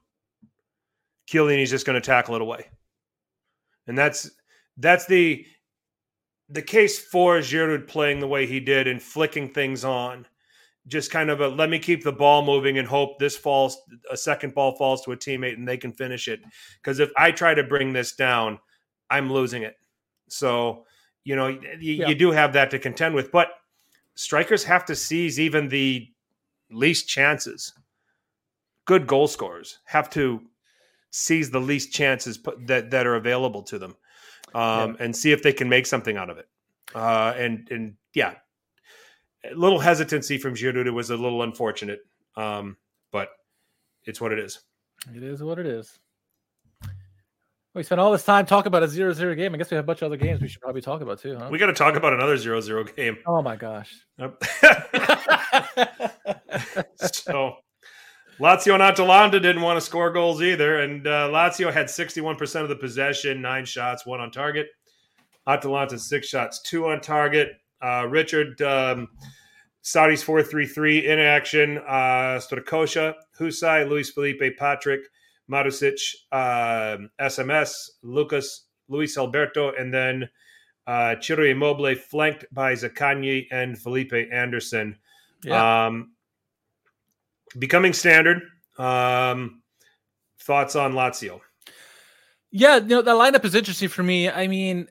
Chiellini's just going to tackle it away, and that's that's the the case for Giroud playing the way he did and flicking things on. Just kind of a let me keep the ball moving and hope this falls a second ball falls to a teammate and they can finish it. Because if I try to bring this down, I'm losing it. So you know, you, yeah. you do have that to contend with, but strikers have to seize even the least chances. Good goal scorers have to seize the least chances that that are available to them, um, yeah. and see if they can make something out of it. Uh, and and yeah, a little hesitancy from Giroud was a little unfortunate, um, but it's what it is. It is what it is. We spent all this time talking about a zero-zero game. I guess we have a bunch of other games we should probably talk about too, huh? We got to talk about another zero-zero game. Oh my gosh. *laughs* *laughs* so Lazio and Atalanta didn't want to score goals either. And uh, Lazio had 61% of the possession, nine shots, one on target. Atalanta, six shots, two on target. Uh, Richard, um, Sarri's 4 3 3 in action. Uh, Strakosha, Hysaj, Luis Felipe, Patrick. Marusic, uh, SMS, Lucas, Luis Alberto, and then uh, Ciro Immobile, flanked by Zaccagni and Felipe Anderson. Yeah. Um, becoming standard. Um, thoughts on Lazio? Yeah, you know, the lineup is interesting for me. I mean,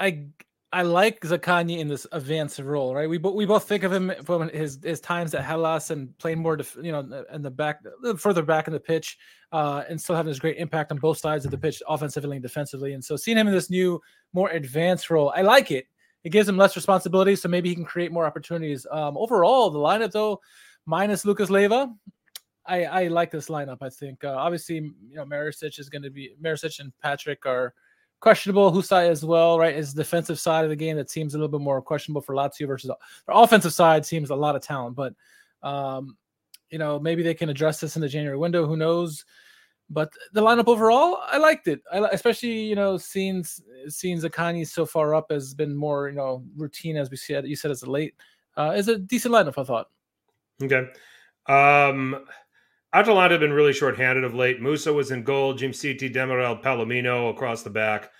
I I like Zaccagni in this advanced role, right? We we both think of him from his his times at Hellas and playing more, def, you know, in the back, further back in the pitch, uh, and still having this great impact on both sides of the pitch, offensively and defensively. And so, seeing him in this new, more advanced role, I like it. It gives him less responsibility, so maybe he can create more opportunities. Um, overall, the lineup though, minus Lucas Leiva, I I like this lineup. I think uh, obviously, you know, Marusic is going to be Marusic and Patrick are questionable. Hysaj as well, right? Is defensive side of the game that seems a little bit more questionable for Lazio versus their offensive side seems a lot of talent, but um, you know maybe they can address this in the January window. Who knows? But the lineup overall, I liked it. I especially you know seeing seeing Zaccagni so far up has been more you know routine as we said. You said as a late uh, is a decent lineup. I thought. Okay. Um, Atalanta have been really short-handed of late. Musso was in goal. Jim Djimsiti, Demiral, Palomino across the back.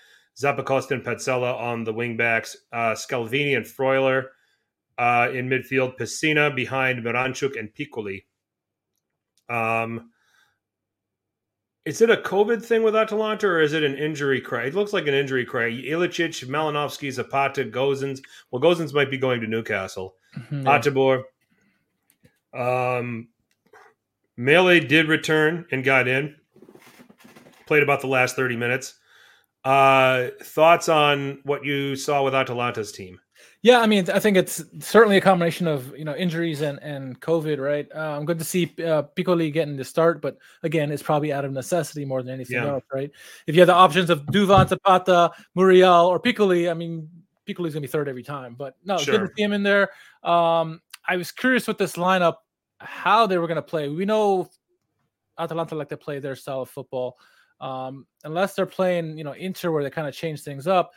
Zappacosta and Pezzella on the wingbacks. Uh, Scalvini and Freuler uh, in midfield. Pessina behind Miranchuk and Piccoli. Um, is it a COVID thing with Atalanta or is it an injury cry? It looks like an injury cry. Ilicic, Malinovsky, Zapata, Gosens. Well, Gosens might be going to Newcastle. Mm-hmm, yeah. Um, Maehle did return and got in. Played about the last 30 minutes. Uh, thoughts on what you saw with Atalanta's team? Yeah, I mean, I think it's certainly a combination of you know injuries and and COVID, right? Uh, I'm good to see uh, Piccoli getting the start, but again, it's probably out of necessity more than anything yeah. else, right? If you have the options of Duvan, Zapata, Muriel, or Piccoli, I mean, Piccoli's gonna be third every time. But no, sure. good to see him in there. Um, I was curious with this lineup how they were going to play. We know Atalanta like to play their style of football. Um, unless they're playing, you know, Inter where they kind of change things up,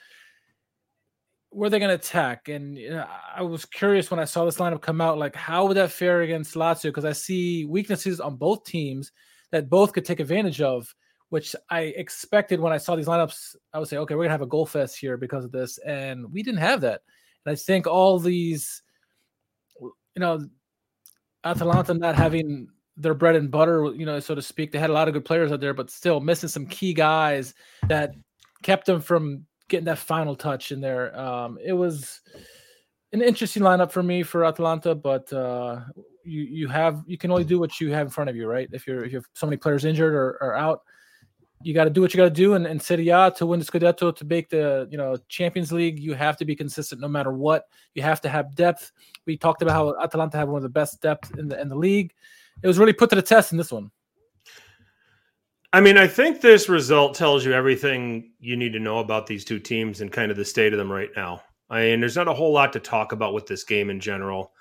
where they're going to attack. And you know, I was curious when I saw this lineup come out, like how would that fare against Lazio? Because I see weaknesses on both teams that both could take advantage of, which I expected when I saw these lineups. I would say, okay, we're gonna have a goal fest here because of this, and we didn't have that. And I think all these, you know, Atalanta not having their bread and butter, you know, so to speak. They had a lot of good players out there, but still missing some key guys that kept them from getting that final touch in there. Um, it was an interesting lineup for me for Atalanta, but uh, you you have you can only do what you have in front of you, right? If you're if you have so many players injured or, or out, you got to do what you got to do. And, and Serie A to win the Scudetto, to make the you know Champions League, you have to be consistent no matter what. You have to have depth. We talked about how Atalanta have one of the best depth in the in the league. It was really put to the test in this one. I mean, I think this result tells you everything you need to know about these two teams and kind of the state of them right now. I mean, there's not a whole lot to talk about with this game in general.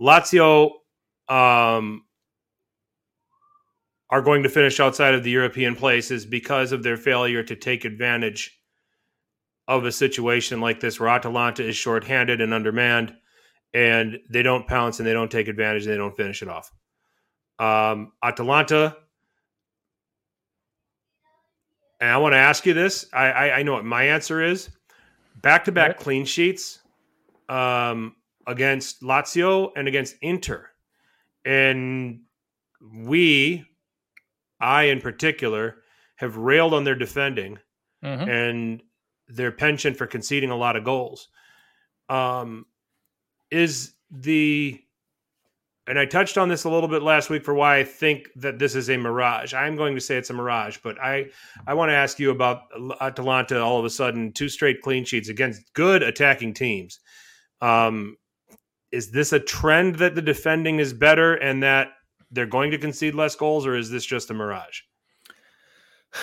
Lazio um, are going to finish outside of the European places because of their failure to take advantage of a situation like this where Atalanta is shorthanded and undermanned and they don't pounce and they don't take advantage and they don't finish it off. Um, Atalanta, and I want to ask you this. I, I, I know what my answer is. Back to back clean sheets um, against Lazio and against Inter. And we, I in particular, have railed on their defending Mhm. and their penchant for conceding a lot of goals. Um, is the and I touched on this a little bit last week for why I think that this is a mirage. I'm going to say it's a mirage, but I I want to ask you about Atalanta. All of a sudden, two straight clean sheets against good attacking teams. Um, is this a trend that the defending is better and that they're going to concede less goals, or is this just a mirage? *sighs*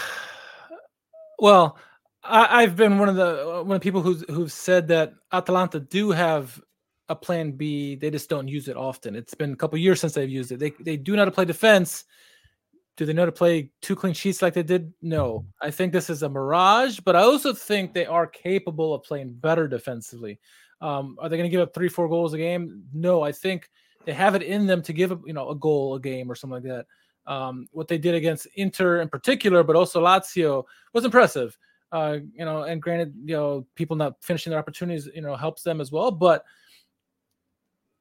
Well, I, I've been one of the one of the people who's who've said that Atalanta do have a plan B. They just don't use it often. It's been a couple years since they've used it. They they do know to play defense. Do they know to play two clean sheets like they did? No. I think this is a mirage, but I also think they are capable of playing better defensively. Um, are they going to give up three, four goals a game? No. I think they have it in them to give you know, a goal a game or something like that. Um, what they did against Inter in particular, but also Lazio was impressive. Uh, you know, and granted, you know, people not finishing their opportunities, you know, helps them as well. But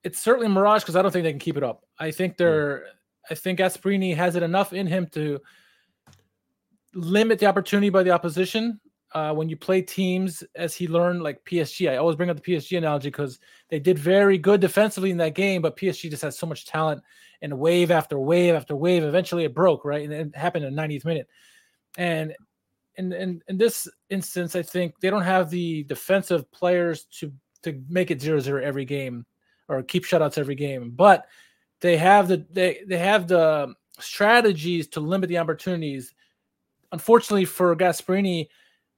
it's certainly a mirage because I don't think they can keep it up. I think they're, I think Gasperini has it enough in him to limit the opportunity by the opposition. Uh, when you play teams, as he learned, like PSG, I always bring up the PSG analogy because they did very good defensively in that game, but PSG just has so much talent and wave after wave after wave. Eventually, it broke right, and it happened in the 90th minute. And in, in in this instance, I think they don't have the defensive players to to make it 0-0 every game or keep shutouts every game, but they have the they they have the strategies to limit the opportunities. Unfortunately for Gasperini,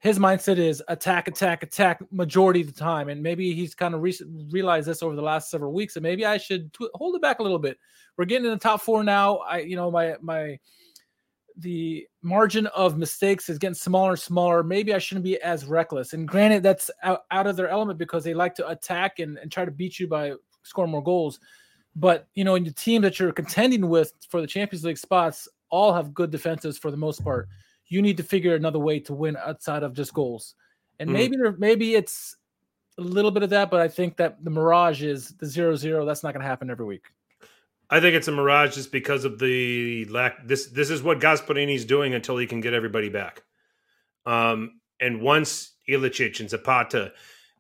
his mindset is attack, attack, attack majority of the time, and maybe he's kind of re- realized this over the last several weeks. And maybe I should tw- hold it back a little bit. We're getting in the top four now. I you know my my the margin of mistakes is getting smaller and smaller. Maybe I shouldn't be as reckless. And granted, that's out, out of their element because they like to attack and, and try to beat you by scoring more goals. But you know, in the team that you're contending with for the Champions League spots, all have good defenses for the most part. You need to figure another way to win outside of just goals. And Mm. maybe there, maybe it's a little bit of that, but I think that the mirage is the zero zero. That's not going to happen every week. I think it's a mirage just because of the lack. This this is what Gasperini's doing until he can get everybody back. Um, and once Ilicic and Zapata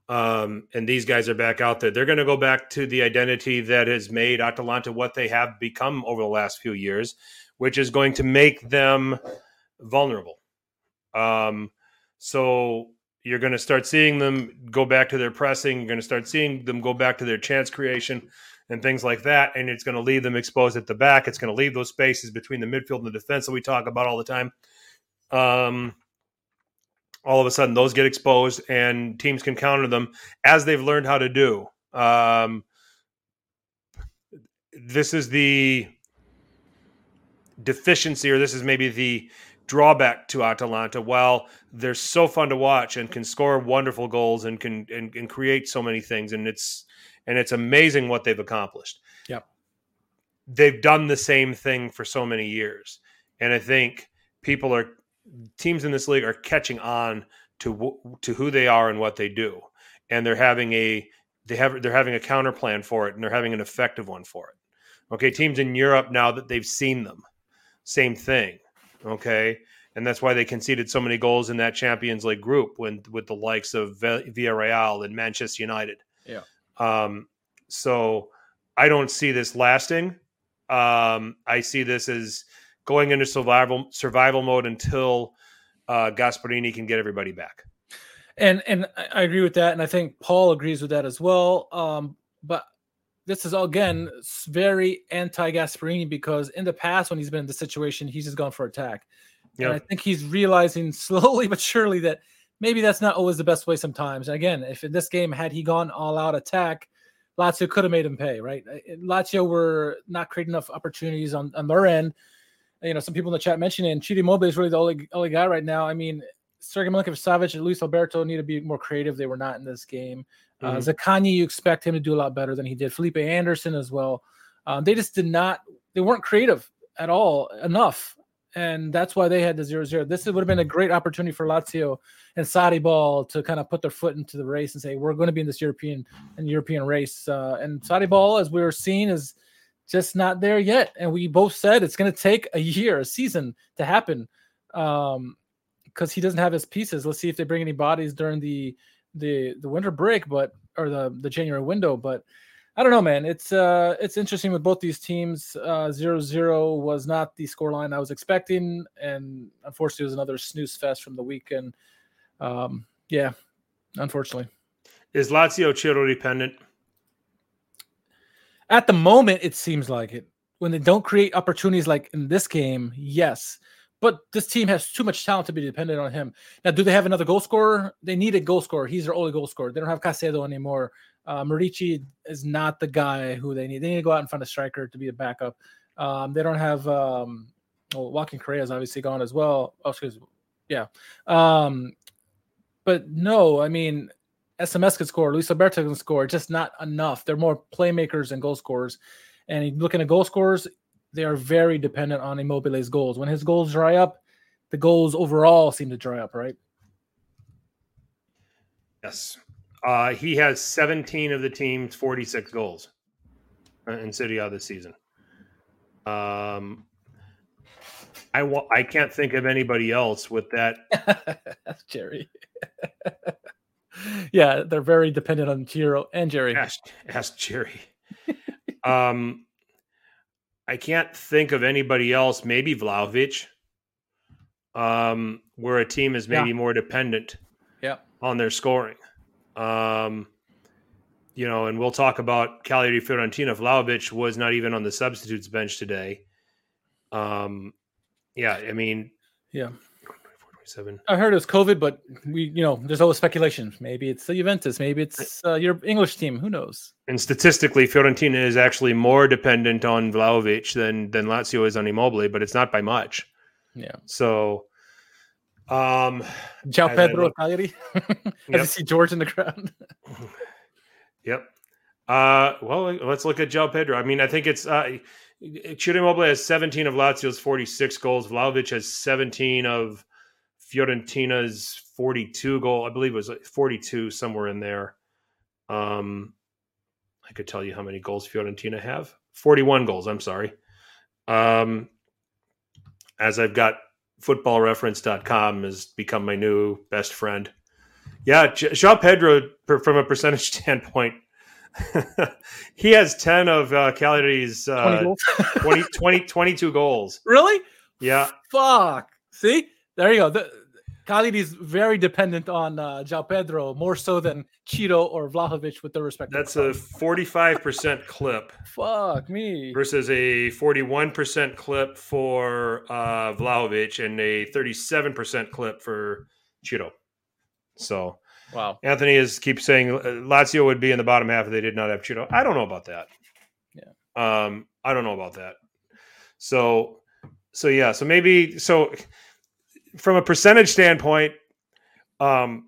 um, and these guys are back out there, they're going to go back to the identity that has made Atalanta what they have become over the last few years, which is going to make them vulnerable. Um, so you're going to start seeing them go back to their pressing. You're going to start seeing them go back to their chance creation and things like that. And it's going to leave them exposed at the back. It's going to leave those spaces between the midfield and the defense that we talk about all the time. Um, all of a sudden, those get exposed, and teams can counter them as they've learned how to do. Um, this is the deficiency, or this is maybe the drawback to Atalanta. While they're so fun to watch and can score wonderful goals and can and, and create so many things, and it's and it's amazing what they've accomplished. Yep. They've done the same thing for so many years. And I think people are teams in this league are catching on to to who they are and what they do. And they're having a they have they're having a counter plan for it and they're having an effective one for it. Okay, teams in Europe now that they've seen them. Same thing. Okay? And that's why they conceded so many goals in that Champions League group when with the likes of Vi- Villarreal and Manchester United. Yeah. Um, so I don't see this lasting. Um, I see this as going into survival survival mode until uh, Gasperini can get everybody back. And and I agree with that, and I think Paul agrees with that as well. Um, but this is again very anti Gasperini because in the past when he's been in the situation, he's just gone for attack. Yep. And I think he's realizing *laughs* slowly but surely that maybe that's not always the best way sometimes. And again, if in this game had he gone all out attack, Lazio could have made him pay, right? Lazio were not creating enough opportunities on, on their end. You know, some people in the chat mentioned it, and Ciro Immobile is really the only, only guy right now. I mean, Sergei Milinkovic-Savic and Luis Alberto need to be more creative. They were not in this game. Uh, mm-hmm. Uh, you expect him to do a lot better than he did. Felipe Anderson as well. Um, they just did not. They weren't creative at all enough, and that's why they had the zero zero. This would have been a great opportunity for Lazio and Sarri Ball to kind of put their foot into the race and say we're going to be in this European and European race. Uh, and Sarri Ball, as we were seeing, is just not there yet. And we both said it's going to take a year, a season to happen. Um, because he doesn't have his pieces. Let's see if they bring any bodies during the the the winter break, but or the the January window. But I don't know, man. It's uh it's interesting with both these teams. Uh zero zero was not the scoreline I was expecting, and unfortunately, it was another snooze fest from the weekend. Um, yeah, unfortunately. Is Lazio Ciro dependent? At the moment, it seems like it. When they don't create opportunities like in this game, yes. But this team has too much talent to be dependent on him. Now, do they have another goal scorer? They need a goal scorer. He's their only goal scorer. They don't have Caicedo anymore. Uh, Muriqi is not the guy who they need. They need to go out and find a striker to be a backup. Um, they don't have um, well, Joaquin Correa is obviously gone as well. Oh, excuse me. Yeah. Um, but no, I mean, SMS can score, Luis Alberto can score, just not enough. They're more playmakers and goal scorers. And looking at goal scorers, they are very dependent on Immobile's goals. When his goals dry up, the goals overall seem to dry up, right? Yes. Uh, he has 17 of the team's 46 goals in City this season. Um, I wa- I can't think of anybody else with that. That's *laughs* Jerry. *laughs* yeah, they're very dependent on Ciro and Jerry. Ask, ask Jerry. *laughs* um, I can't think of anybody else. Maybe Vlahovic, um, where a team is maybe yeah. more dependent, yeah. on their scoring. Um, you know, and we'll talk about Cagliari Fiorentina. Vlahovic was not even on the substitutes bench today. Um, yeah, I mean, yeah. I heard it was COVID, but we, you know, there's always speculation. Maybe it's the Juventus, maybe it's uh, your English team. Who knows? And statistically, Fiorentina is actually more dependent on Vlahovic than than Lazio is on Immobile, but it's not by much. Yeah. So, um, João Pedro Cagliari. *laughs* As yep. you see George in the crowd. *laughs* yep. Uh, well, let's look at João Pedro. I mean, I think it's uh, Immobile has 17 of Lazio's 46 goals. Vlahovic has 17 of Fiorentina's 42 goal. I believe it was like 42 somewhere in there. Um, I could tell you how many goals Fiorentina have. 41 goals. I'm sorry. Um, as I've got footballreference.com has become my new best friend. Yeah, João Pedro, from a percentage *laughs* standpoint, *laughs* he has 10 of uh, Cagliari's uh, 20, 20, 20, 22 goals. Really? Yeah. Fuck. See? There you go. The, Khalid is very dependent on uh, João Pedro more so than Ciro or Vlahovic with the respect. That's a 45% clip. Fuck me. Versus a 41% clip for uh, Vlahovic and a 37% clip for Ciro. So, wow. Anthony is keeps saying uh, Lazio would be in the bottom half if they did not have Ciro. I don't know about that. Yeah. Um, I don't know about that. So, so yeah. So maybe so from a percentage standpoint, um,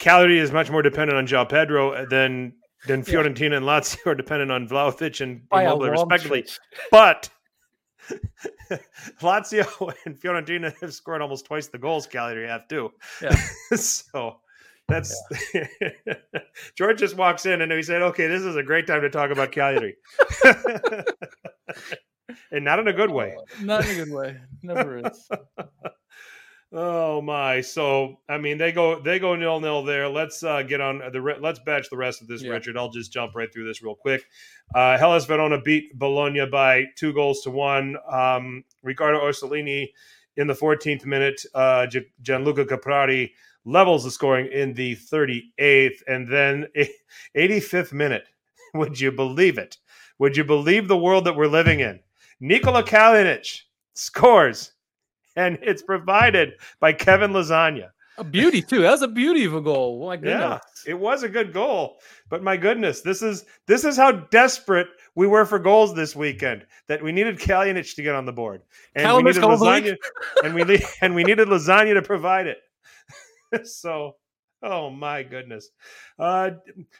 is much more dependent on João Pedro than than Fiorentina yeah. and Lazio are dependent on Vlahovic and Immobile, respectively. But *laughs* Lazio and Fiorentina have scored almost twice the goals Cagliari have too. Yeah. *laughs* so that's yeah. *laughs* George just walks in and he said, "Okay, this is a great time to talk about Cagliari." And not in a good way. Uh, *laughs* not in a good way. Never is. *laughs* Oh my! So I mean, they go they go nil nil there. Let's uh, get on the re- let's batch the rest of this, Yeah. Richard. I'll just jump right through this real quick. Uh, Hellas Verona beat Bologna by two goals to one. Um, Riccardo Orsolini in the 14th minute. Uh, Gi- Gianluca Caprari levels the scoring in the 38th, and then *laughs* 85th minute. Would you believe it? Would you believe the world that we're living in? Nikola Kalinic scores, and it's provided by Kevin Lasagna. A beauty too. That was a beauty of a goal. My goodness. Yeah, it was a good goal, but my goodness, this is this is how desperate we were for goals this weekend that we needed Kalinic to get on the board, and we needed goal of the lasagna, and we *laughs* and we needed lasagna to provide it. *laughs* so, oh my goodness. Uh,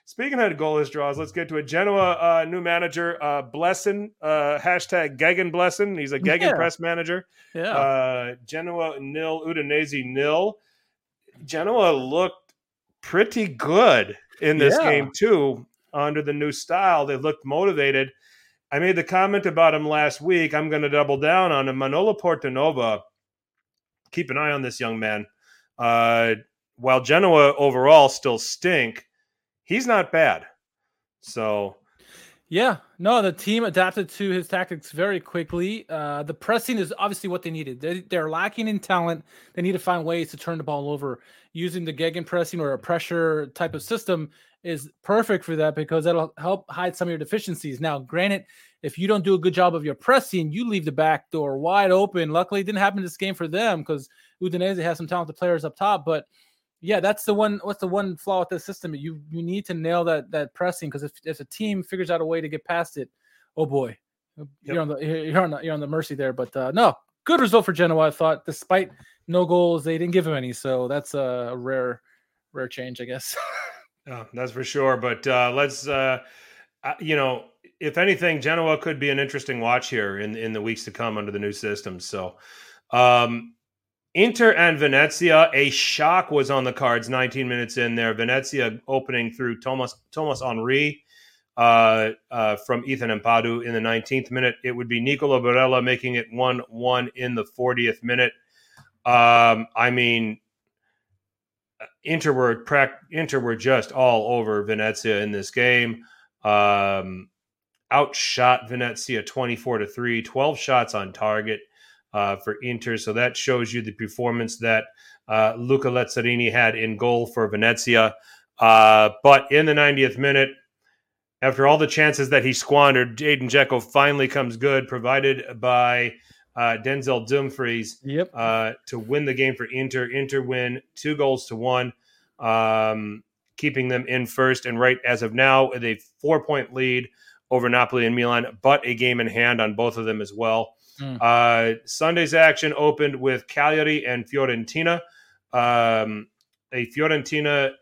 speaking of goalless draws, let's get to a Genoa uh, new manager uh, Blessin uh, hashtag Gegen Blessin. He's a Gegen *laughs* Yeah. press manager. Yeah. Uh, Genoa nil, Udinese nil. Genoa looked pretty good in this Yeah. game too. Under the new style, they looked motivated. I made the comment about him last week. I'm going to double down on him. Manolo Portanova. Keep an eye on this young man. Uh, while Genoa overall still stink, he's not bad. So Yeah, no, the team adapted to his tactics very quickly. Uh, the pressing is obviously what they needed. They, they're lacking in talent. They need to find ways to turn the ball over. Using the Gegen pressing or a pressure type of system is perfect for that because that'll help hide some of your deficiencies. Now, granted, if you don't do a good job of your pressing, you leave the back door wide open. Luckily, it didn't happen this game for them because Udinese has some talented players up top, but yeah, that's the one. What's the one flaw with the system? You you need to nail that that pressing because if, if a team figures out a way to get past it, oh boy, you're on the you're on the, you're on the mercy there. But uh, no, good result for Genoa. I thought, despite no goals, they didn't give him any, so that's a rare rare change, I guess. Yeah, *laughs* that's for sure. But uh, let's, uh, uh, you know, if anything, Genoa could be an interesting watch here in in the weeks to come under the new system. So, um, Inter and Venezia, a shock was on the cards. 19 minutes in there, Venezia opening through Thomas Thomas Henry Uh, uh, from Ethan Ampadu in the 19th minute. It would be Nicola Barella making it 1 1 in the 40th minute. Um, I mean, Inter were Inter were just all over Venezia in this game. Um, outshot Venezia 24 to 3, 12 shots on target uh, for Inter. So that shows you the performance that uh, Luca Lezzerini had in goal for Venezia. Uh, but in the 90th minute, after all the chances that he squandered, Edin Dzeko finally comes good, provided by uh, Denzel Dumfries yep. uh, to win the game for Inter. Inter win two goals to one, um, keeping them in first. And right as of now, with a four point lead over Napoli and Milan, but a game in hand on both of them as well. Mm. Uh, Sunday's action opened with Cagliari and Fiorentina. Um, a Fiorentina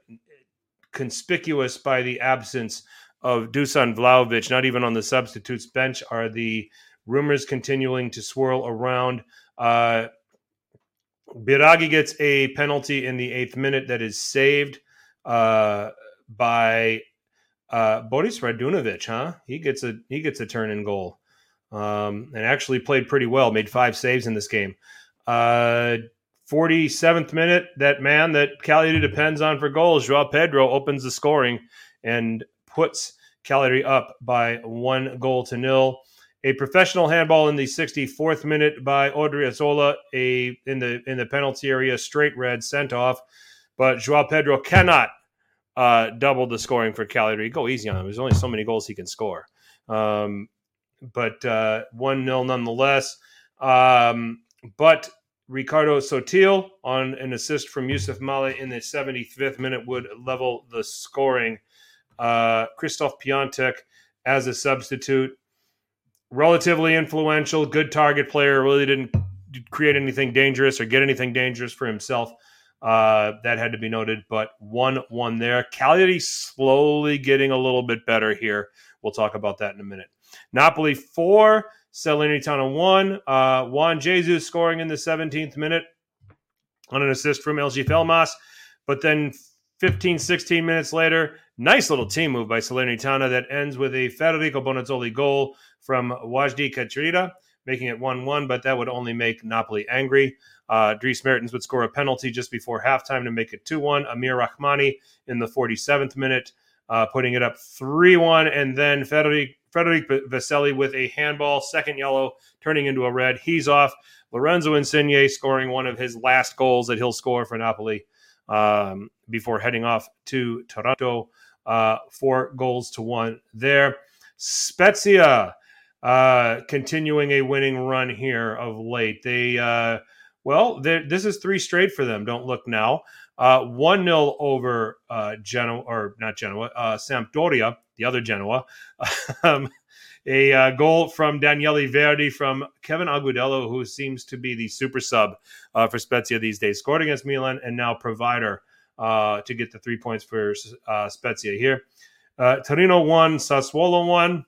conspicuous by the absence of Dusan Vlahovic, not even on the substitutes bench, are the rumors continuing to swirl around. Uh, Biraghi gets a penalty in the eighth minute that is saved uh, by uh, Boris Radunovic. Huh? He gets a he gets a turn in goal, um, and actually played pretty well. Made five saves in this game. Uh, 47th minute, that man that Cagliari depends on for goals, Joao Pedro, opens the scoring and puts Cagliari up by one goal to nil. A professional handball in the 64th minute by Odriozola, a in the in the penalty area, straight red sent off. But Joao Pedro cannot uh, double the scoring for Cagliari. Go easy on him. There's only so many goals he can score. Um, but uh, one 0 nonetheless. Um, but Riccardo Sottil on an assist from Youssef Maleh in the 75th minute would level the scoring. Uh, Christoph Piątek as a substitute, relatively influential, good target player. Really didn't create anything dangerous or get anything dangerous for himself. Uh, that had to be noted, but one one there. Cagliari slowly getting a little bit better here. We'll talk about that in a minute. Napoli four, Salernitana one. Uh, Juan Jesus scoring in the 17th minute on an assist from Eljif Elmas. But then 15, 16 minutes later, nice little team move by Salernitana that ends with a Federico Bonazzoli goal from Wajdi Kechrida. making it 1 1, but that would only make Napoli angry. Uh, Dries Mertens would score a penalty just before halftime to make it 2 1. Amir Rahmani in the 47th minute, uh, putting it up 3 1. And then Frederic, Frederic Veseli with a handball, second yellow, turning into a red. He's off. Lorenzo Insigne scoring one of his last goals that he'll score for Napoli um, before heading off to Toronto. Uh, four goals to one there. Spezia uh, continuing a winning run here of late. They, uh, well, this is three straight for them. Don't look now. Uh, 1 0 over uh, Genoa, or not Genoa, uh, Sampdoria, the other Genoa. *laughs* um, a uh, goal from Daniele Verde from Kevin Agudelo, who seems to be the super sub uh, for Spezia these days. Scored against Milan and now provider uh, to get the three points for uh, Spezia here. Uh, Torino won, Sassuolo won.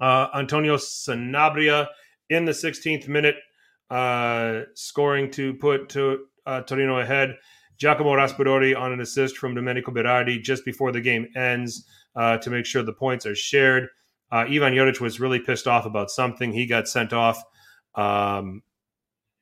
Uh, Antonio Sanabria in the 16th minute, scoring to put to Torino ahead. Giacomo Raspadori on an assist from Domenico Berardi just before the game ends to make sure the points are shared. Uh, Ivan Juric was really pissed off about something. He got sent off. Um,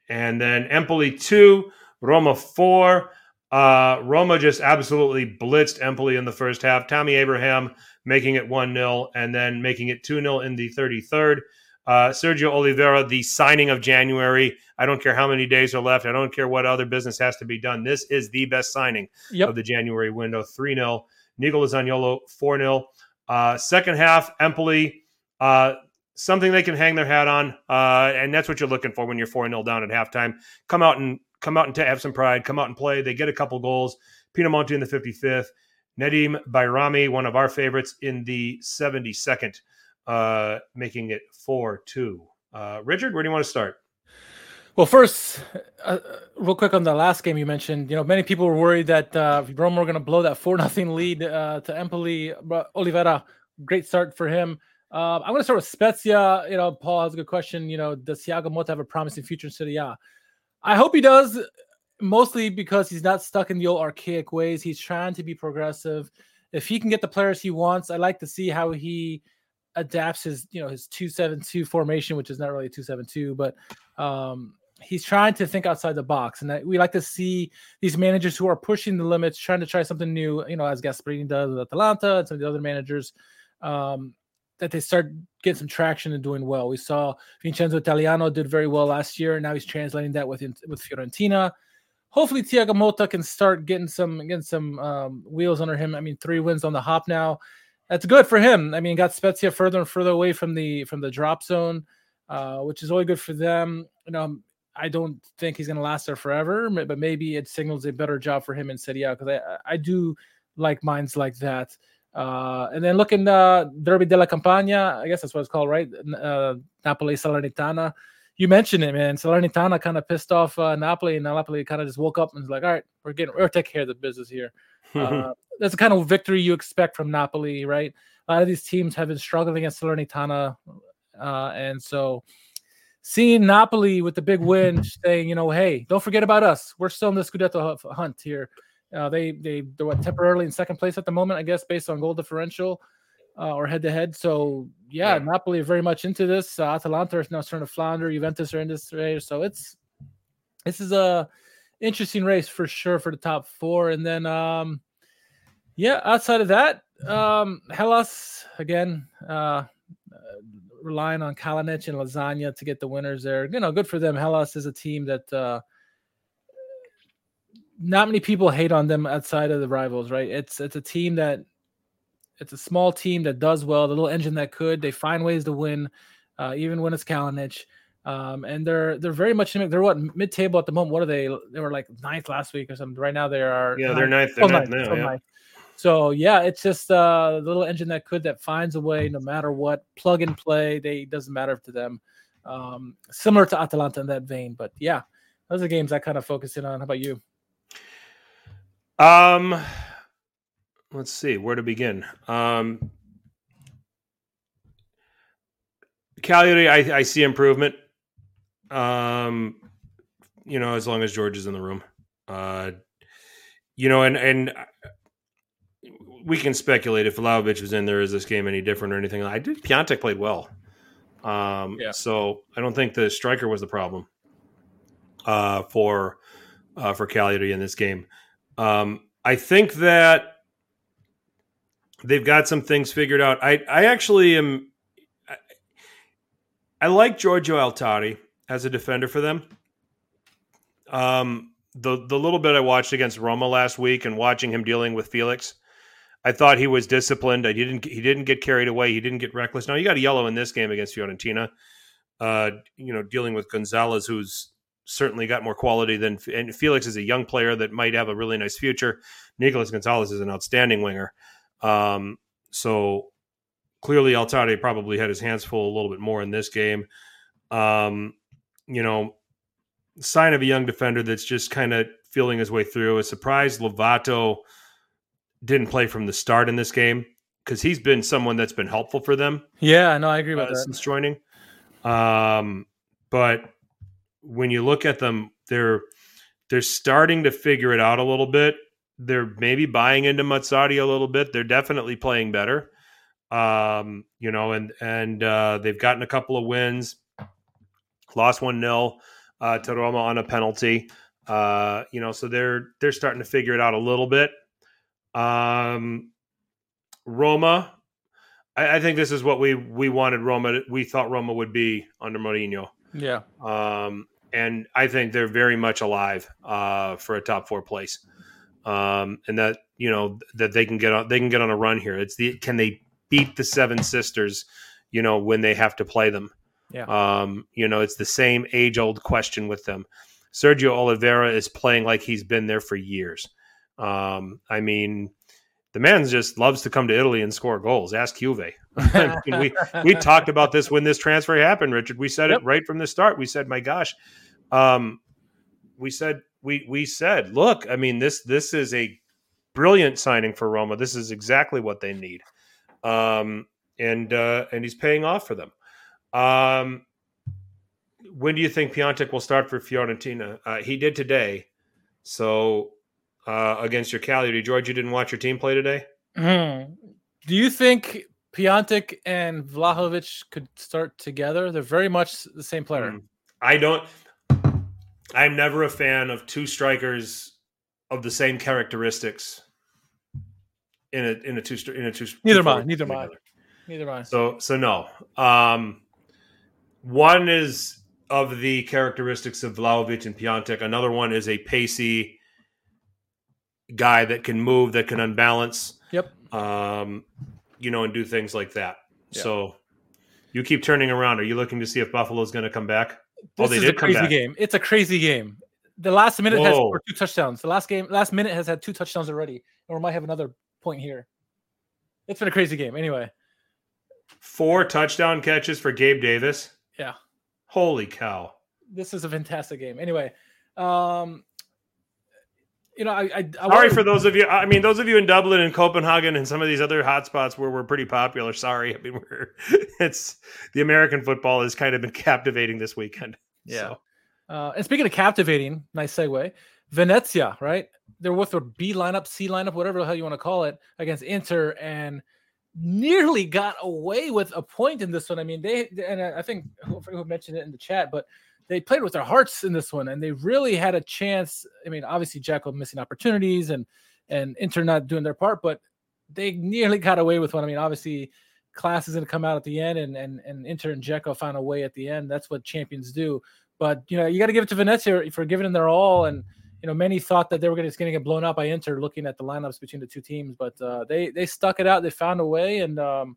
and then Empoli 2, Roma 4. Uh, Roma just absolutely blitzed Empoli in the first half. Tammy Abraham making it 1 0 and then making it 2 0 in the 33rd. Uh, Sergio Oliveira, the signing of January. I don't care how many days are left. I don't care what other business has to be done. This is the best signing yep. of the January window 3 0. Nicola Zaniolo 4 0. Uh, second half, Empoli, uh, something they can hang their hat on, uh, and that's what you're looking for when you're four 0 down at halftime. Come out and come out and have some pride. Come out and play. They get a couple goals. Pinamonti in the 55th. Nedim Bajrami, one of our favorites, in the 72nd, uh, making it 4 2. Uh, Richard, where do you want to start? Well, first, uh, real quick on the last game you mentioned, you know, many people were worried that uh, Roma were going to blow that four *laughs* nothing lead uh, to Empoli. Oliveira, great start for him. Uh, I'm going to start with Spezia. You know, Paul has a good question. You know, does Thiago Motta have a promising future in Serie A? I hope he does, mostly because he's not stuck in the old archaic ways. He's trying to be progressive. If he can get the players he wants, I like to see how he adapts his, you know, his two seven two formation, which is not really two seven two, but um, he's trying to think outside the box, and we like to see these managers who are pushing the limits, trying to try something new. You know, as Gasperini does with Atalanta and some of the other managers, um, that they start getting some traction and doing well. We saw Vincenzo Italiano did very well last year, and now he's translating that with with Fiorentina. Hopefully, Thiago Motta can start getting some getting some um, wheels under him. I mean, three wins on the hop now. That's good for him. I mean, got Spezia further and further away from the from the drop zone, uh, which is only good for them. You know, I don't think he's going to last there forever, but maybe it signals a better job for him in Serie A because I, I do like minds like that. Uh, and then looking uh, Derby della Campania, I guess that's what it's called, right? Uh, Napoli Salernitana. You mentioned it, man. Salernitana kind of pissed off uh, Napoli, and Napoli kind of just woke up and was like, "All right, we're getting, we're taking care of the business here." Uh, *laughs* that's the kind of victory you expect from Napoli, right? A lot of these teams have been struggling against Salernitana, uh, and so seeing Napoli with the big *laughs* win, saying, you know, hey, don't forget about us. We're still in the Scudetto hunt here. Uh, they they they're what, temporarily in second place at the moment, I guess, based on goal differential uh, or head to head. So yeah, yeah, Napoli are very much into this. Uh, Atalanta is now starting to flounder. Juventus are in this race, so it's this is a interesting race for sure for the top four. And then um, yeah, outside of that, um, Hellas again. Uh, relying on Kalinic and Lasagna to get the winners there. You know, good for them. Hellas is a team that uh, not many people hate on them outside of the rivals, right? It's it's a team that it's a small team that does well, the little engine that could. They find ways to win, uh, even when it's Kalinic. Um, and they're they're very much they're what mid table at the moment. What are they? They were like ninth last week or something. Right now they are yeah they're ninth. They're oh, ninth, ninth now. Yeah. Ninth. So yeah, it's just a little engine that could that finds a way no matter what. Plug and play, they doesn't matter to them. Um, similar to Atalanta in that vein, but yeah, those are games I kind of focus in on. How about you? Um, let's see where to begin. Um, Cagliari, I, I see improvement. Um, you know, as long as George is in the room. Uh, you know, and and we can speculate if Vlahovic was in there, is this game any different or anything? I did. Piątek played well. Um, Yeah. So I don't think the striker was the problem uh, for uh, for Cagliari in this game. Um, I think that they've got some things figured out. I I actually am. I, I like Giorgio Altare as a defender for them. Um, the the little bit I watched against Roma last week and watching him dealing with Felix, I thought he was disciplined. I didn't he didn't get carried away. He didn't get reckless. Now he got a yellow in this game against Fiorentina. Uh, you know, dealing with Gonzalez, who's certainly got more quality than and Felix is a young player that might have a really nice future. Nicolas Gonzalez is an outstanding winger. Um, so clearly Altare probably had his hands full a little bit more in this game. Um, you know, sign of a young defender that's just kind of feeling his way through. A surprise Lovato didn't play from the start in this game because he's been someone that's been helpful for them Yeah, no, I agree about uh, that. since joining. Um, but when you look at them, they're they're starting to figure it out a little bit. They're maybe buying into Mazzarri a little bit. They're definitely playing better. Um, you know, and and uh, they've gotten a couple of wins. Lost one 0 uh, to Roma on a penalty. Uh, you know, so they're they're starting to figure it out a little bit. Um, Roma, I, I think this is what we we wanted Roma. to- We thought Roma would be under Mourinho, Yeah, um, and I think they're very much alive uh, for a top four place, um, and that you know that they can get on they can get on a run here. It's the can they beat the Seven Sisters, you know, when they have to play them. Yeah. Um, you know, it's the same age old question with them. Sergio Oliveira is playing like he's been there for years. Um, I mean, the man just loves to come to Italy and score goals. Ask Juve. *laughs* I *laughs* mean, we we talked about this when this transfer happened, Richard. We said Yep. it right from the start. We said, "My gosh," um, we said we we said, "Look, I mean this this is a brilliant signing for Roma. This is exactly what they need." Um, and uh, and he's paying off for them. Um, when do you think Piątek will start for Fiorentina? Uh, he did today. So uh, against your Cagliari, George, you didn't watch your team play today. Hmm. Do you think Piątek and Vlahovic could start together? They're very much the same player. Mm. I don't. I'm never a fan of two strikers of the same characteristics in a in a two in a two. Neither two am I, forward neither together. Neither mind. So so no. Um, one is of the characteristics of Vlahovic and Piątek. Another one is a pacey guy that can move, that can unbalance. Yep. Um, you know, and do things like that. Yeah. So you keep turning around. Are you looking to see if Buffalo's going to come back? Oh, This they is a did come crazy back. game. It's a crazy game. The last minute has Whoa. scored two touchdowns. The last game, last minute has had two touchdowns already, and we might have another point here. It's been a crazy game. Anyway, Four touchdown catches for Gabe Davis. Yeah. Holy cow. this is a fantastic game. Anyway, um, you know, I, I, I Sorry wanted- for those of you. I mean, those of you in Dublin and Copenhagen and some of these other hotspots where we're pretty popular. Sorry. I mean, we're *laughs* it's the American football has kind of been *laughs* captivating this weekend. Yeah. So, Uh, and speaking of captivating, nice segue. Venezia, right? They're with their B lineup, C lineup, whatever the hell you want to call it, against Inter, and nearly got away with a point in this one. I mean, they and I I think who, who mentioned it in the chat, but they played with their hearts in this one, and they really had a chance. I mean, obviously Dzeko missing opportunities and and Inter not doing their part, but they nearly got away with one. I mean, obviously class is going to come out at the end, and and and Inter and Dzeko found a way at the end. That's what champions do. But you know, you got to give it to Venezia for giving them their all. And you know, many thought that they were going to get blown out by Inter, looking at the lineups between the two teams. But uh, they they stuck it out. They found a way, and um,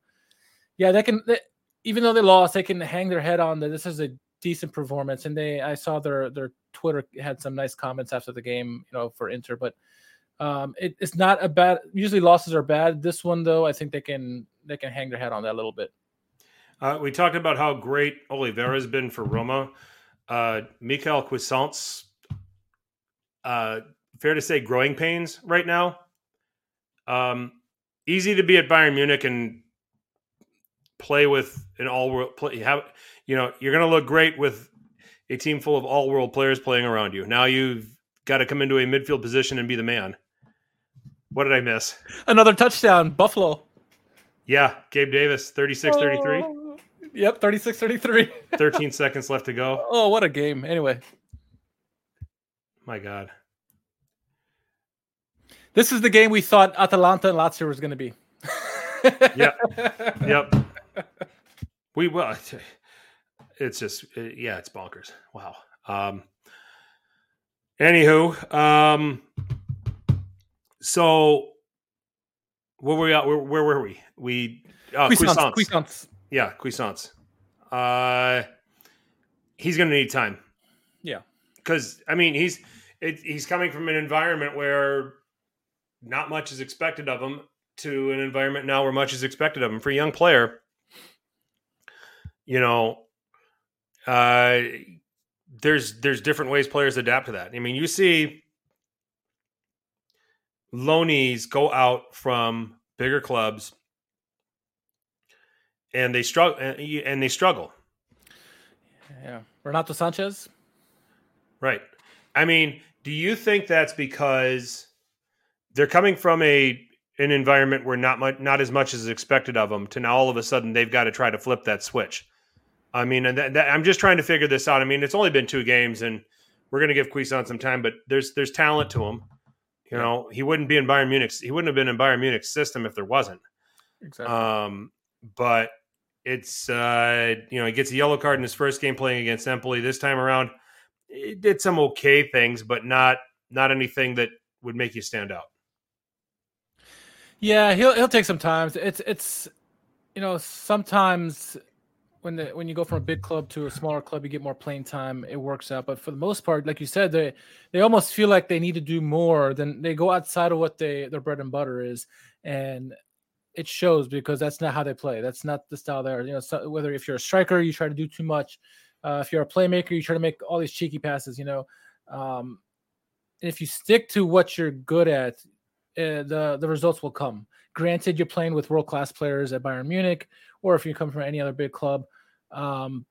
yeah, they can. They, even though they lost, they can hang their head on that. This is a decent performance. And they, I saw their their Twitter had some nice comments after the game, you know, for Inter. But um, it, it's not a bad. Usually losses are bad. This one though, I think they can they can hang their head on that a little bit. uh, we talked about how great Oliveira has been for Roma. Uh, Mikael Cuisance, uh, fair to say, growing pains right now. Um, easy to be at Bayern Munich and play with an all world play. Have you know you're going to look great with a team full of all world players playing around you. Now you've got to come into a midfield position and be the man. What did I miss? Another touchdown, Buffalo. Yeah, Gabe Davis, 36 33. Oh, Yep, 36 33. *laughs* 13 seconds left to go. Oh, what a game. Anyway, My God. this is the game we thought Atalanta and Lazio was going to be. yep. *laughs* Yep. We well, it's just uh, yeah, it's bonkers. Wow. Um. Anywho, um. So, where were we at? Where, where were we? We uh, Cuisance. Cuisance. Yeah, Cuisance. Uh, he's going to need time. Yeah. because I mean he's it, he's coming from an environment where not much is expected of him to an environment now where much is expected of him. For a young player, you know, uh, there's there's different ways players adapt to that. I mean, you see loanies go out from bigger clubs and they struggle and they struggle Yeah. Renato Sanches. Right. I mean, do you think that's because they're coming from a an environment where not much, not as much is expected of them, to now all of a sudden they've got to try to flip that switch? I mean, and that, that, I'm just trying to figure this out. I mean, it's only been two games, and we're going to give Cuisance some time, but there's there's talent to him. You know, he wouldn't be in Bayern Munich. He wouldn't have been in Bayern Munich's system if there wasn't. Exactly. Um, but it's uh, you know he gets a yellow card in his first game playing against Empoli. This time around, it did some okay things, but not not anything that would make you stand out. Yeah, he'll he'll take some time. It's it's you know sometimes when the when you go from a big club to a smaller club, you get more playing time. It works out, but for the most part, like you said, they they almost feel like they need to do more than they go outside of what they their bread and butter is, and it shows because that's not how they play. That's not the style there. You know, so whether if you're a striker, you try to do too much. Uh, if you're a playmaker, you try to make all these cheeky passes. You know, um, and if you stick to what you're good at, uh, the the results will come. Granted, you're playing with world class players at Bayern Munich, or if you come from any other big club, um,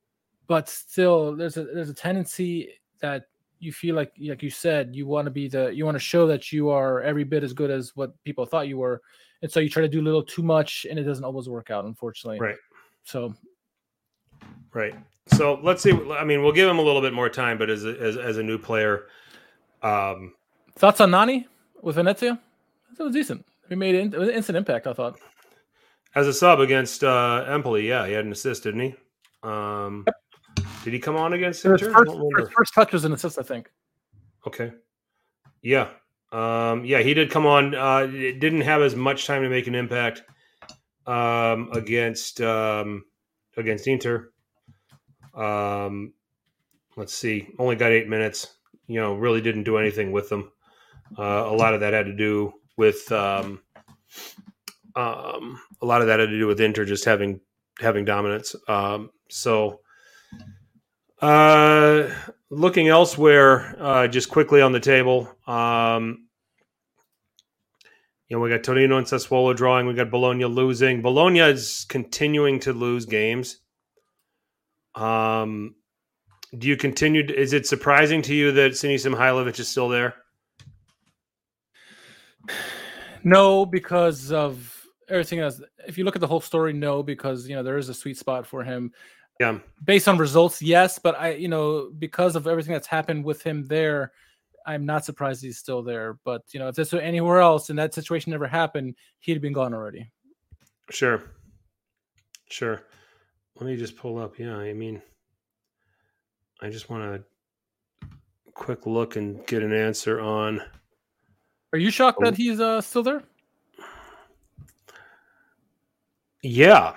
but still, there's a there's a tendency that you feel like, like you said, you want to be the you want to show that you are every bit as good as what people thought you were, and so you try to do a little too much, and it doesn't always work out, unfortunately. Right. So Right. So let's see. I mean, we'll give him a little bit more time, but as a, as, as a new player, um, thoughts on Nani with Venezia? That was decent. He made in, it was an instant impact. I thought. as a sub against uh, Empoli, yeah, he had an assist, didn't he? Um, did he come on against His first, his first touch was an assist, I think. Okay. Yeah. Um, yeah, he did come on. Uh, it didn't have as much time to make an impact um, against um, against Inter. Um, let's see. Only got eight minutes. You know, really didn't do anything with them. Uh, a lot of that had to do with um, um, a lot of that had to do with Inter just having having dominance. Um, so, uh, looking elsewhere, uh, just quickly on the table. Um, you know, we got Torino and Sassuolo drawing. We got Bologna losing. Bologna is continuing to lose games. Um, do you continue? To, Is it surprising to you that Sinisa Mihajlovic is still there? *sighs* No, because of everything else. If you look at the whole story, no, because you know there is a sweet spot for him. Yeah. Based on results, yes, but I, you know, because of everything that's happened with him there, I'm not surprised he's still there. But you know, if this were anywhere else and that situation never happened, he'd have been gone already. Sure. Sure. Let me just pull up. Yeah, I mean, I just want to quick look and get an answer on. Are you shocked Oh. that he's uh, still there? Yeah.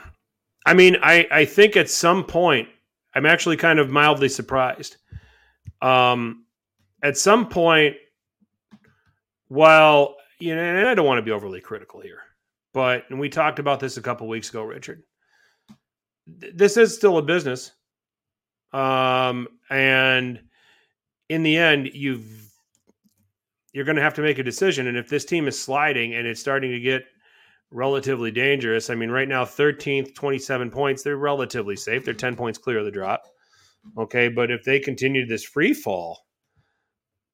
I mean, I, I think at some point, I'm actually kind of mildly surprised. Um, at some point, while, you know, and I don't want to be overly critical here, but, and we talked about this a couple weeks ago, Richard. th- This is still a business. Um, and in the end, you've, you're going to have to make a decision. And if this team is sliding and it's starting to get relatively dangerous. I mean, right now, 13th, 27 points, they're relatively safe. They're 10 points clear of the drop. Okay. But if they continue this free fall,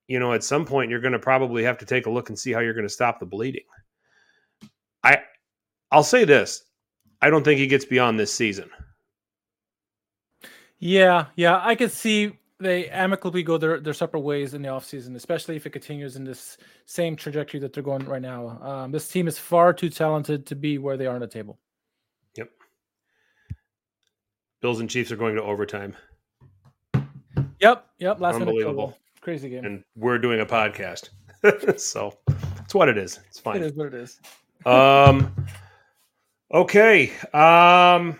you know, at some point, you're going to probably have to take a look and see how you're going to stop the bleeding. I, I'll say this I don't think he gets beyond this season. Yeah, yeah, I could see they amicably go their, their separate ways in the offseason, especially if it continues in this same trajectory that they're going right now. Um, this team is far too talented to be where they are on the table. Yep. Bills and Chiefs are going to overtime. Yep, yep. Last Unbelievable. Crazy game. And we're doing a podcast. *laughs* so it's what it is. It's fine. It is what it is. um okay. Um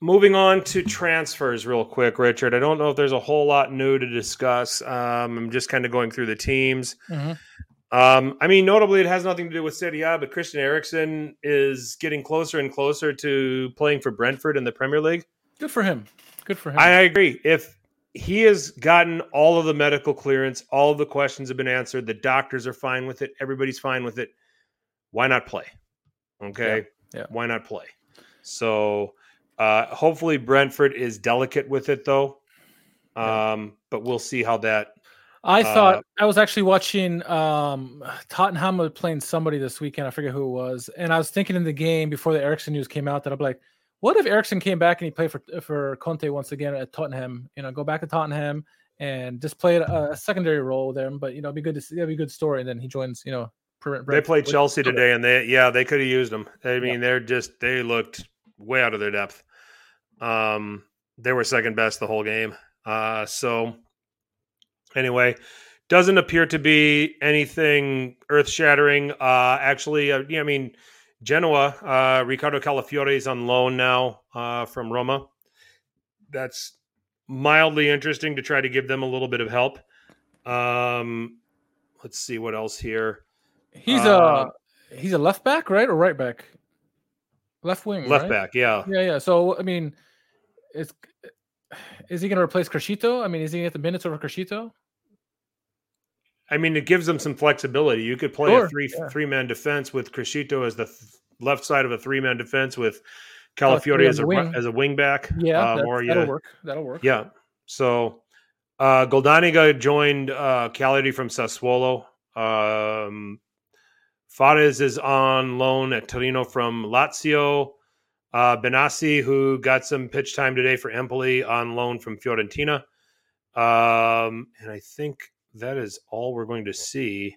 moving on to transfers real quick, Richard. I don't know if there's a whole lot new to discuss. Um, I'm just kind of going through the teams. Mm-hmm. Um, I mean, notably, it has nothing to do with Serie A, but Christian Eriksen is getting closer and closer to playing for Brentford in the Premier League. Good for him. Good for him. I agree. If he has gotten all of the medical clearance, all of the questions have been answered, the doctors are fine with it, everybody's fine with it. Why not play? Okay. Yeah, yeah. Why not play? So uh, hopefully Brentford is delicate with it though. Um, but we'll see how that I Uh, thought I was actually watching um, Tottenham was playing somebody this weekend. I forget who it was, and I was thinking in the game before the Eriksen news came out that I'm like, what if Eriksen came back and he played for for Conte once again at Tottenham? You know, go back to Tottenham and just play a, a secondary role with them. But you know, it'd be good to see. That'd be a good story. And then he joins. You know, Brent- they played Chelsea today and they yeah, they could have used them. I mean, they're just they looked way out of their depth. Um they were second best the whole game. Uh so anyway, doesn't appear to be anything earth-shattering. Uh actually, uh, yeah, I mean Genoa, uh Riccardo Calafiori is on loan now uh from Roma. That's mildly interesting to try to give them a little bit of help. Um let's see what else here. He's Uh, a he's a left back, right, or right back? Left wing, Left right? back, yeah. Yeah, yeah. So I mean, it's is he going to replace Criscito? I mean, is he going to get the minutes over Criscito? I mean, it gives them some flexibility. You could play Sure, a three yeah. three man defense with Criscito as the th- left side of a three man defense with Calafiori as a wing. as a wing back. Yeah, um, that's- or that'll work. That'll work. yeah. So uh, Goldaniga joined uh, from Sassuolo. Um, Fares is on loan at Torino from Lazio. Uh, Benassi, who got some pitch time today for Empoli, on loan from Fiorentina. Um, and I think that is all we're going to see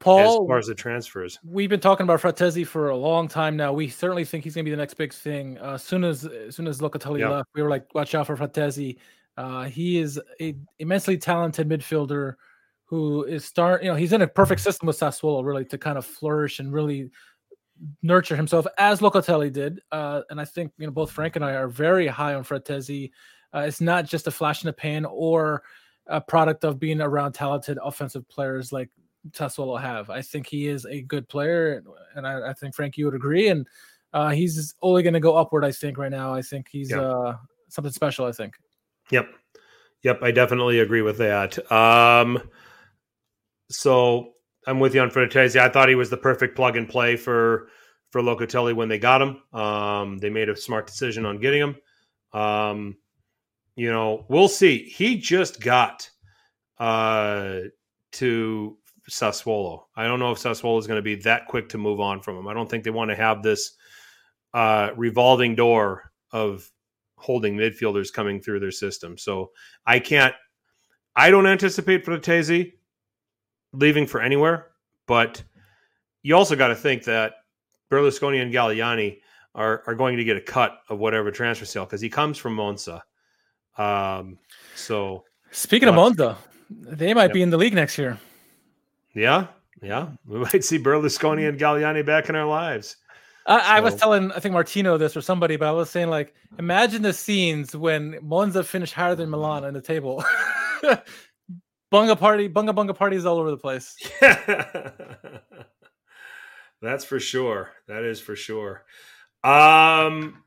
Paul, as far as the transfers. we've been talking about Fratesi for a long time now. We certainly think he's going to be the next big thing. Uh, as soon as as soon as Locatelli Yeah. left, we were like, watch out for Fratesi. Uh, he is a immensely talented midfielder who is start. You know, he's in a perfect system with Sassuolo, really, to kind of flourish and really nurture himself as Locatelli did. Uh, and I think you know both Frank and I are very high on Fratesi. Uh, it's not just a flash in the pan or a product of being around talented offensive players like Sassuolo have. I think he is a good player, and I, I think Frank, you would agree. And uh, he's only going to go upward. I think right now. I think he's uh, something special. I think. Yep. Yep, I definitely agree with that. Um, so I'm with you on Fratesi. I thought he was the perfect plug and play for for Locatelli when they got him. Um, they made a smart decision on getting him. Um, you know, we'll see. He just got uh, to Sassuolo. I don't know if Sassuolo is going to be that quick to move on from him. I don't think they want to have this uh, revolving door of holding midfielders coming through their system. So I can't. I don't anticipate Fratesi leaving for anywhere, but you also got to think that Berlusconi and Galliani are are going to get a cut of whatever transfer sale because he comes from Monza. Um, so Speaking of Monza, they might be in the league next year. yeah, yeah, *laughs* we might see Berlusconi and Galliani back in our lives. I, I was telling, I think Martino this or somebody, but I was saying like, imagine the scenes when Monza finished higher than Milan on the table. *laughs* bunga party, bunga bunga parties all over the place. Yeah. *laughs* That's for sure. That is for sure. Um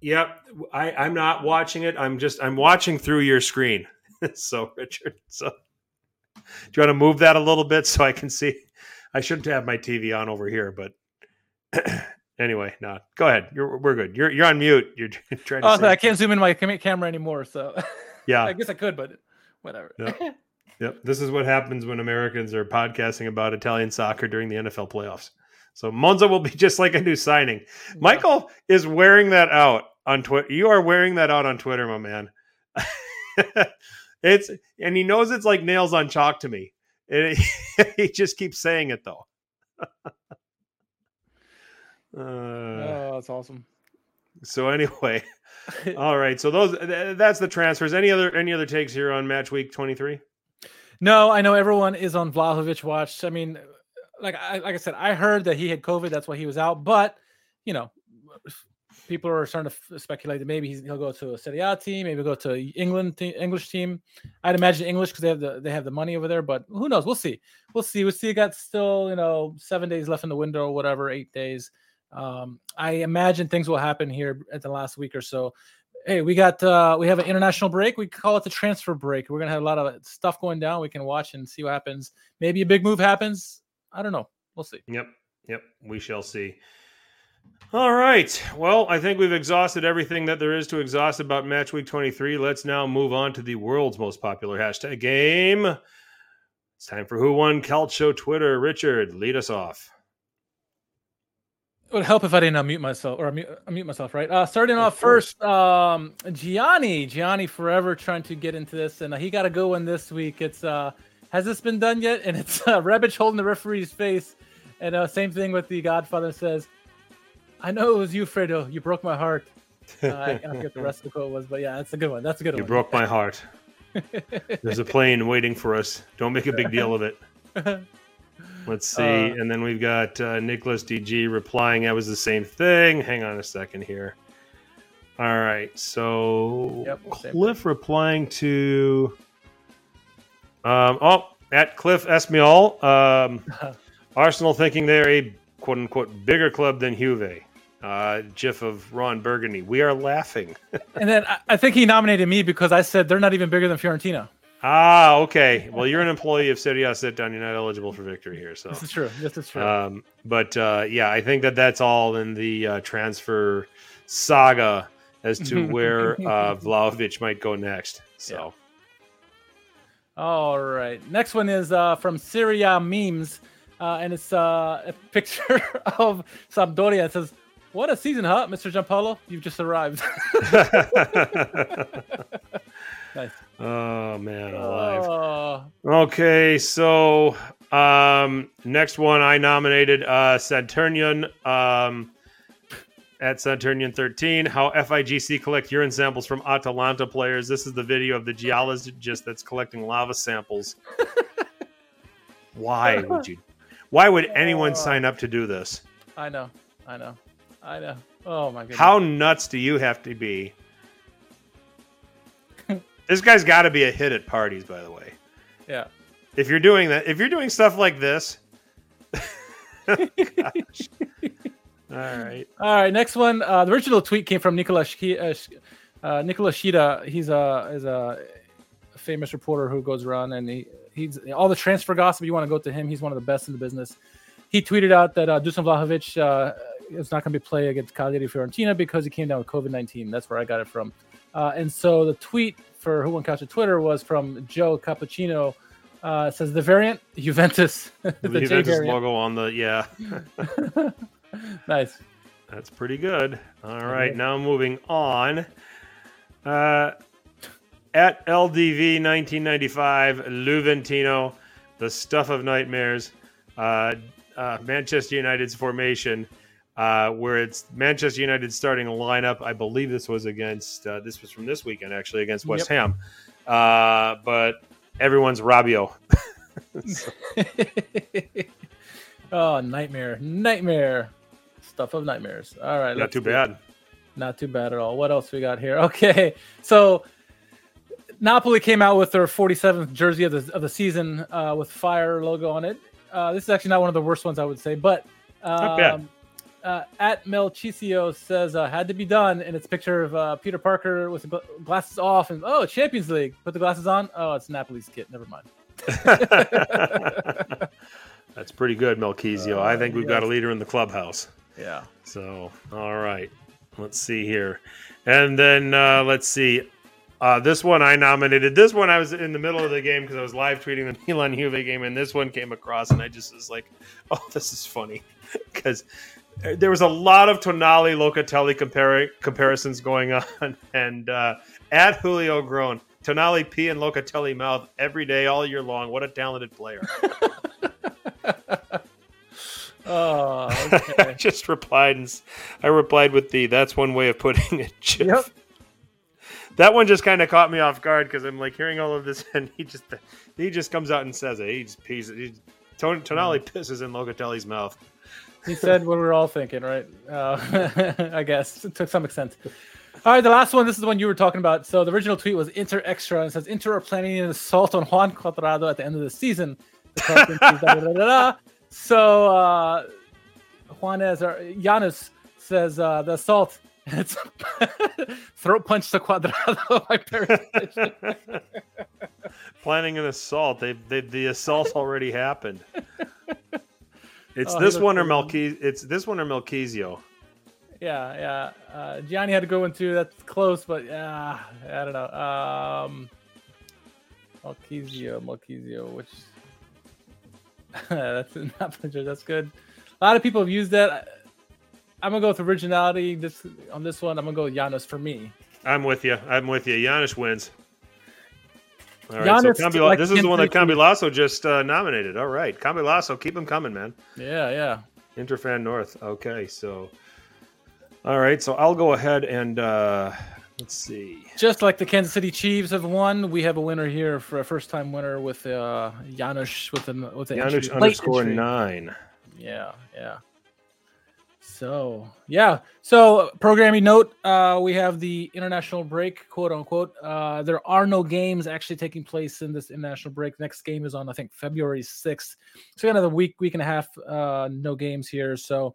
yep. I, I'm not watching it. I'm just I'm watching through your screen. *laughs* so Richard, so do you want to move that a little bit so I can see? I shouldn't have my TV on over here, but *clears throat* anyway, no. Go ahead. You're we're good. You're you're on mute. You're *laughs* trying to Oh, I can't zoom in my camera anymore, so Yeah. I guess I could, but whatever. Yeah. *laughs* Yep. This is what happens when Americans are podcasting about Italian soccer during the NFL playoffs. So Monza will be *laughs* just like a new signing. Michael is wearing that out on Twitter. You are wearing that out on Twitter, my man. *laughs* it's and he knows it's like nails on chalk to me. It, he just keeps saying it though. uh, oh, that's awesome. so anyway, *laughs* all right. So those that's the transfers. Any other any other takes here on match week twenty three? No, I know everyone is on Vlahovic watch. I mean, like I like I said, I heard that he had COVID. That's why he was out. But you know, people are starting to speculate that maybe he'll go to a Serie A team, maybe go to England te- English team. I'd imagine English because they have the they have the money over there. But who knows? We'll see. We'll see. We'll see. Got still you know seven days left in the window, whatever, eight days. Um, I imagine things will happen here at the last week or so. Hey, we got uh, we have an international break. We call it the transfer break. We're gonna have a lot of stuff going down. We can watch and see what happens. Maybe a big move happens. I don't know. We'll see. Yep. Yep. We shall see. All right. Well, I think we've exhausted everything that there is to exhaust about match week 23. Let's now move on to the world's most popular hashtag game. It's time for Who Won Calcio Twitter. Richard, lead us off. Would help if I didn't unmute myself or unmute, unmute myself, right? Uh, starting off first, um, Gianni, Gianni, forever trying to get into this, and uh, he got a good one this week. It's uh, has this been done yet? And it's *laughs* uh, Rebic holding the referee's face, and uh, same thing with the Godfather says, "I know it was you, Fredo. You broke my heart." Uh, I I forget the rest of the quote was, but yeah, that's a good one. That's a good You one. You broke my heart. *laughs* There's a plane waiting for us. Don't make a big deal of it. *laughs* Let's see. Uh, and then we've got uh, Nicholas DG replying. That was the same thing. Hang on a second here. All right. So Yep, Cliff replying to. Um, oh, at Cliff Esmiol. Um, *laughs* Arsenal thinking they're a quote unquote bigger club than Juve. Uh, GIF of Ron Burgundy. We are laughing. *laughs* and then I, I think he nominated me because I said they're not even bigger than Fiorentina. Ah, okay. Well, you're an employee of A Sit Down. You're not eligible for victory here. So This is true. This is true. Um, but uh, yeah, I think that that's all in the uh, transfer saga as to *laughs* where uh, *laughs* Vlahovic might go next. So All right. Next one is uh, from Serie A memes, uh, and it's uh, a picture *laughs* of Sampdoria. It says, "What a season, huh, Mr. Giampaolo? You've just arrived." nice. Oh man, alive. Oh, Okay, so um, next one I nominated uh, Saturnian um, at Saturnian 13. How FIGC collect urine samples from Atalanta players. This is the video of the geologist that's collecting lava samples. Why would you? Why would anyone Oh. sign up to do this? I know. I know. I know. Oh my god. How nuts do you have to be? This guy's got to be a hit at parties, by the way. Yeah. If you're doing that, if you're doing stuff like this, *laughs* gosh. All right. All right, next one. Uh, the original tweet came from Nicola uh, Sh- uh, Nicola Schira. He's a is a famous reporter who goes around and he he's all the transfer gossip. You want to go to him. He's one of the best in the business. He tweeted out that uh, Dusan Vlahovic uh, is not going to be play against Cagliari Fiorentina because he came down with COVID nineteen. That's where I got it from. Uh, and so the tweet for Who Won Calcio Twitter was from Joe Cappuccino. Uh, says the variant Juventus, *laughs* the, The, Juventus variant. logo on the yeah, *laughs* nice. that's pretty good. All right, Okay. now moving on. Uh, at LDV 1995, Luventino, the stuff of nightmares. Uh, uh, Manchester United's formation, uh, where it's Manchester United starting a lineup. I believe this was against uh, this was from this weekend actually against West Ham, uh, but everyone's Rabio. *laughs* *laughs* oh, nightmare, nightmare, stuff of nightmares. All right, Not too bad. Not too bad at all. What else we got here? *laughs* Okay, so Napoli came out with their 47th jersey of the of the season uh, with fire logo on it. Uh, this is actually not one of the worst ones I would say, but um, uh, at Melchicio says uh, had to be done, and it's a picture of uh, Peter Parker with the glasses off, and oh, Champions League. Put the glasses on. Oh, it's Napoli's kit. Never mind. *laughs* That's pretty good, Melchizio. I Uh, think we've got a leader in the clubhouse. Yeah. So, all right. Let's see here. And then uh, let's see. Uh, this one I nominated. This one I was in the middle of the game because I was live tweeting the *laughs* Milan Juve game, and this one came across, and I just was like, "Oh, this is funny," *laughs* because there was a lot of Tonali Locatelli compar- comparisons going on, *laughs* and uh, at Julio Grown, Tonali pee and Locatelli mouth every day, all year long. What a talented player! *laughs* *laughs* Oh, I okay. just replied, and s- I replied with the "That's one way of putting it." Jeff. Yep. That one just kind of caught me off guard because I'm like hearing all of this, and he just he just comes out and says it. He just pees. He, Ton- Tonali pisses in Locatelli's mouth. He said what we were all thinking, right? Uh, *laughs* I guess to some extent. All right, the last one. This is the one you were talking about. So the original tweet was Inter Extra and says Inter are planning an assault on Juan Cuadrado at the end of the season. *laughs* So uh, Juanes or Giannis says uh, the assault. *laughs* It's throat punch to Cuadrado by Perisic. Planning an assault. They, they the assault already happened. It's Oh, this one or really- It's this one or Melchizio. Yeah, yeah. Uh, Gianni had to go into that's close, but uh, I don't know. Um, Malkizio, Malkizio, which *laughs* that's not *laughs* That's good. A lot of people have used that. I'm gonna go with originality. This on this one, I'm gonna go with Giannis for me. I'm with you. I'm with you. Giannis wins. All right, Giannis, so Cambi- like this is the one that Kim- Cambilasso just uh, nominated. All right, Cambilasso, keep him coming, man. Yeah, yeah. Interfan North. Okay, so all right, so I'll go ahead and uh, let's see. Just like the Kansas City Chiefs have won, we have a winner here for a first-time winner with uh, Janusz with an with an Janusz entry- underscore entry. nine. Yeah, yeah. So yeah, so programming note: uh, we have the international break, quote unquote. Uh, there are no games actually taking place in this international break. Next game is on, I think, February sixth. So another week, week and a half, uh, no games here. So,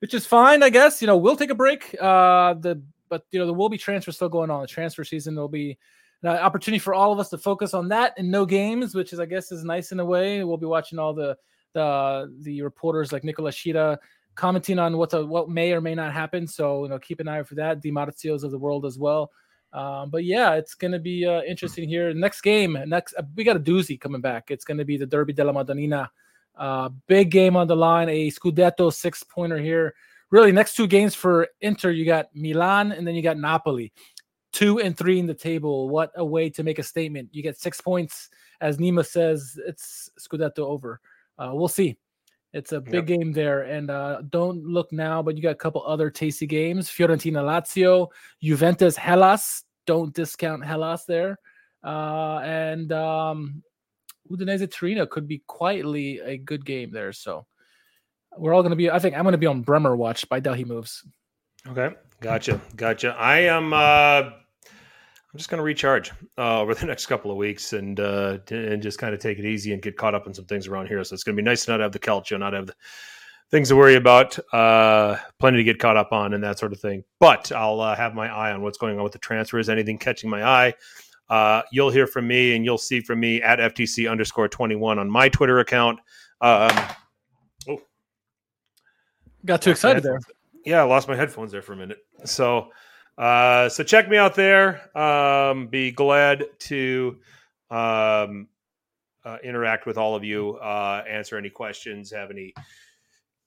which is fine, I guess. You know, we'll take a break. Uh, the but you know there will be transfers still going on. The transfer season there'll be an opportunity for all of us to focus on that and no games, which is I guess is nice in a way. We'll be watching all the the the reporters like Nicola Schira commenting on what the, what may or may not happen. So you know, keep an eye out for that. The Marzios of the world as well. Um, but yeah, it's going to be uh, interesting here. Next game, next uh, we got a doozy coming back. It's going to be the Derby della Madonnina. Uh, big game on the line, a Scudetto six pointer here. Really, next two games for Inter, you got Milan and then you got Napoli. Two and three in the table. What a way to make a statement. You get six points. As Nima says, it's Scudetto over. Uh, we'll see. It's a big game there. And uh, don't look now, but you got a couple other tasty games Fiorentina Lazio, Juventus Hellas. Don't discount Hellas there. Uh, and um, Udinese Torino could be quietly a good game there. So we're all going to be, I think I'm going to be on Bremer watch by Delhi Moves. Okay, gotcha, gotcha. I am. Uh, I'm just going to recharge uh, over the *laughs* next couple of weeks and uh, and just kind of take it easy and get caught up on some things around here. So it's going to be nice to not have the calcio, not have the things to worry about, uh, plenty to get caught up on, and that sort of thing. But I'll uh, have my eye on what's going on with the transfers. Anything catching my eye, uh, you'll hear from me, and you'll see from me at FTC underscore twenty one on my Twitter account. Um, Got too excited there. yeah, I lost my headphones there for a minute. So, uh, so check me out there. Um, be glad to um, uh, interact with all of you, uh, answer any questions, have any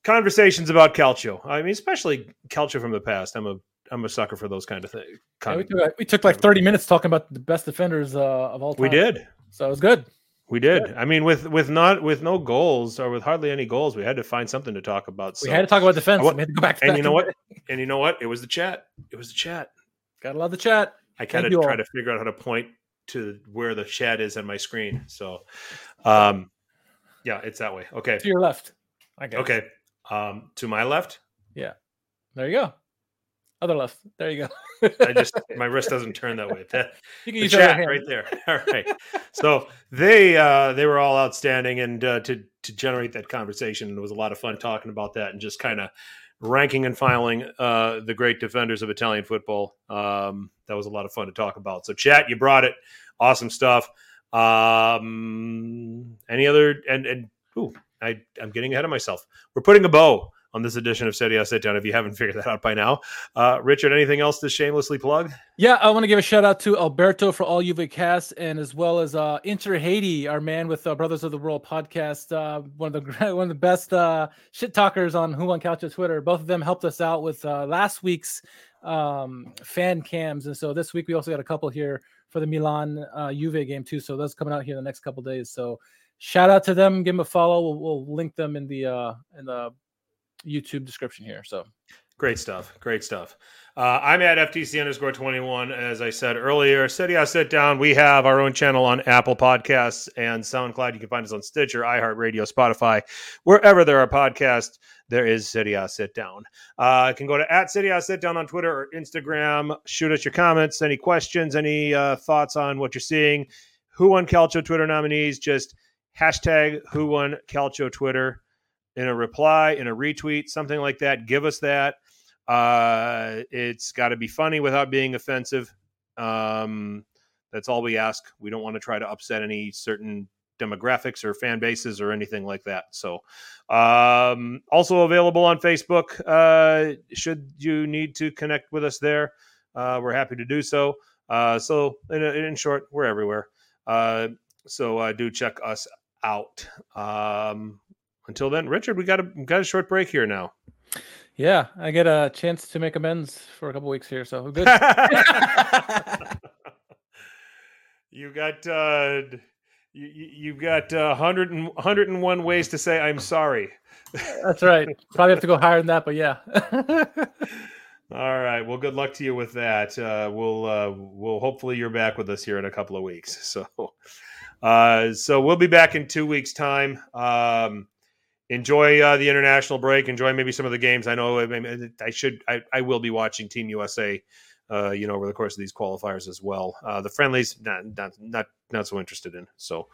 conversations about Calcio. I mean, especially Calcio from the past. I'm a I'm a sucker for those kind of things. Yeah, we, took, we took like 30 minutes talking about the best defenders uh, of all time. we did. So it was good. We did. I mean, with with not with no goals or with hardly any goals, we had to find something to talk about. So, we had to talk about defense. I wa- we had to go back. and you know what? *laughs* And you know what? It was the chat. It was the chat. Gotta love the chat. I kind of all. try to figure out how to point to where the chat is on my screen. So, um, yeah, it's that way. Okay. To your left. I guess. Okay. Um, to my left, Yeah. There you go. Other left. There you go. I just my wrist *laughs* doesn't turn that way. That, you can use chat right there. *laughs* All right. So they uh, they were all outstanding, and uh, to to generate that conversation, it was a lot of fun talking about that and just kind of ranking and filing uh, the great defenders of Italian football. Um, that was a lot of fun to talk about. So chat, you brought it. Awesome stuff. Um, any other and and ooh, I I'm getting ahead of myself. We're putting a bow on this edition of A Sit Down. If you haven't *laughs* figured that out by now, uh, Richard, anything else to shamelessly plug? Yeah, I want to give a shout out to Alberto for all Juve cast, and as well as uh, Inter Haiti, our man with uh, Brothers of the World podcast, uh, one of the *laughs* one of the best uh, shit talkers on Who Won Calcio Twitter. Both of them helped us out with uh, last week's um, fan cams, and so this week we also got a couple here for the Milan uh, Juve game too. So those coming out here in the next couple days. So shout out to them. Give them a follow. We'll, we'll link them in the uh, in the YouTube description here. So great stuff. Great stuff. Uh, I'm at FTC underscore 21. As I said earlier, Serie A Sit Down. We have our own channel on Apple Podcasts and SoundCloud. You can find us on Stitcher, iHeartRadio, Spotify, wherever there are podcasts. There is Serie A Sit Down. Uh, can go to at Serie A Sit Down on Twitter or Instagram. Shoot us your comments, any questions, any uh, thoughts on what you're seeing. Who won Calcio Twitter nominees? Just hashtag Who won Calcio Twitter in a reply, in a retweet, something like that. Give us that. Uh, it's got to be funny without being offensive. Um, that's all we ask. We don't want to try to upset any certain demographics or fan bases or anything like that. So, um, also available on Facebook. Uh, should you need to connect with us there, uh, we're happy to do so. Uh, so, in, in, short, we're everywhere. Uh, so, uh, do check us out. Um, until then, Richard, we got a got a short break here now. Yeah, I get a chance to make amends for a couple weeks here, so good. *laughs* you got uh, you you got uh, 100 and, 101 ways to say I'm sorry. That's right. Probably have to go higher than that, but yeah. *laughs* All right. Well, good luck to you with that. Uh, we'll uh, we'll hopefully you're back with us here in a couple of weeks. *laughs* So, uh, so we'll be back in two weeks' time. Um, enjoy uh, the international break. Enjoy maybe some of the games. I know I, I should. I, I will be watching Team USA. Uh, you know, over the course of these qualifiers as well. Uh, the friendlies, not, not not not so interested in. So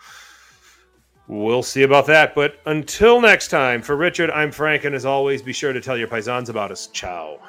we'll see about that. But until next time, for Richard, I'm Frank, and as always, be sure to tell your paisans about us. Ciao.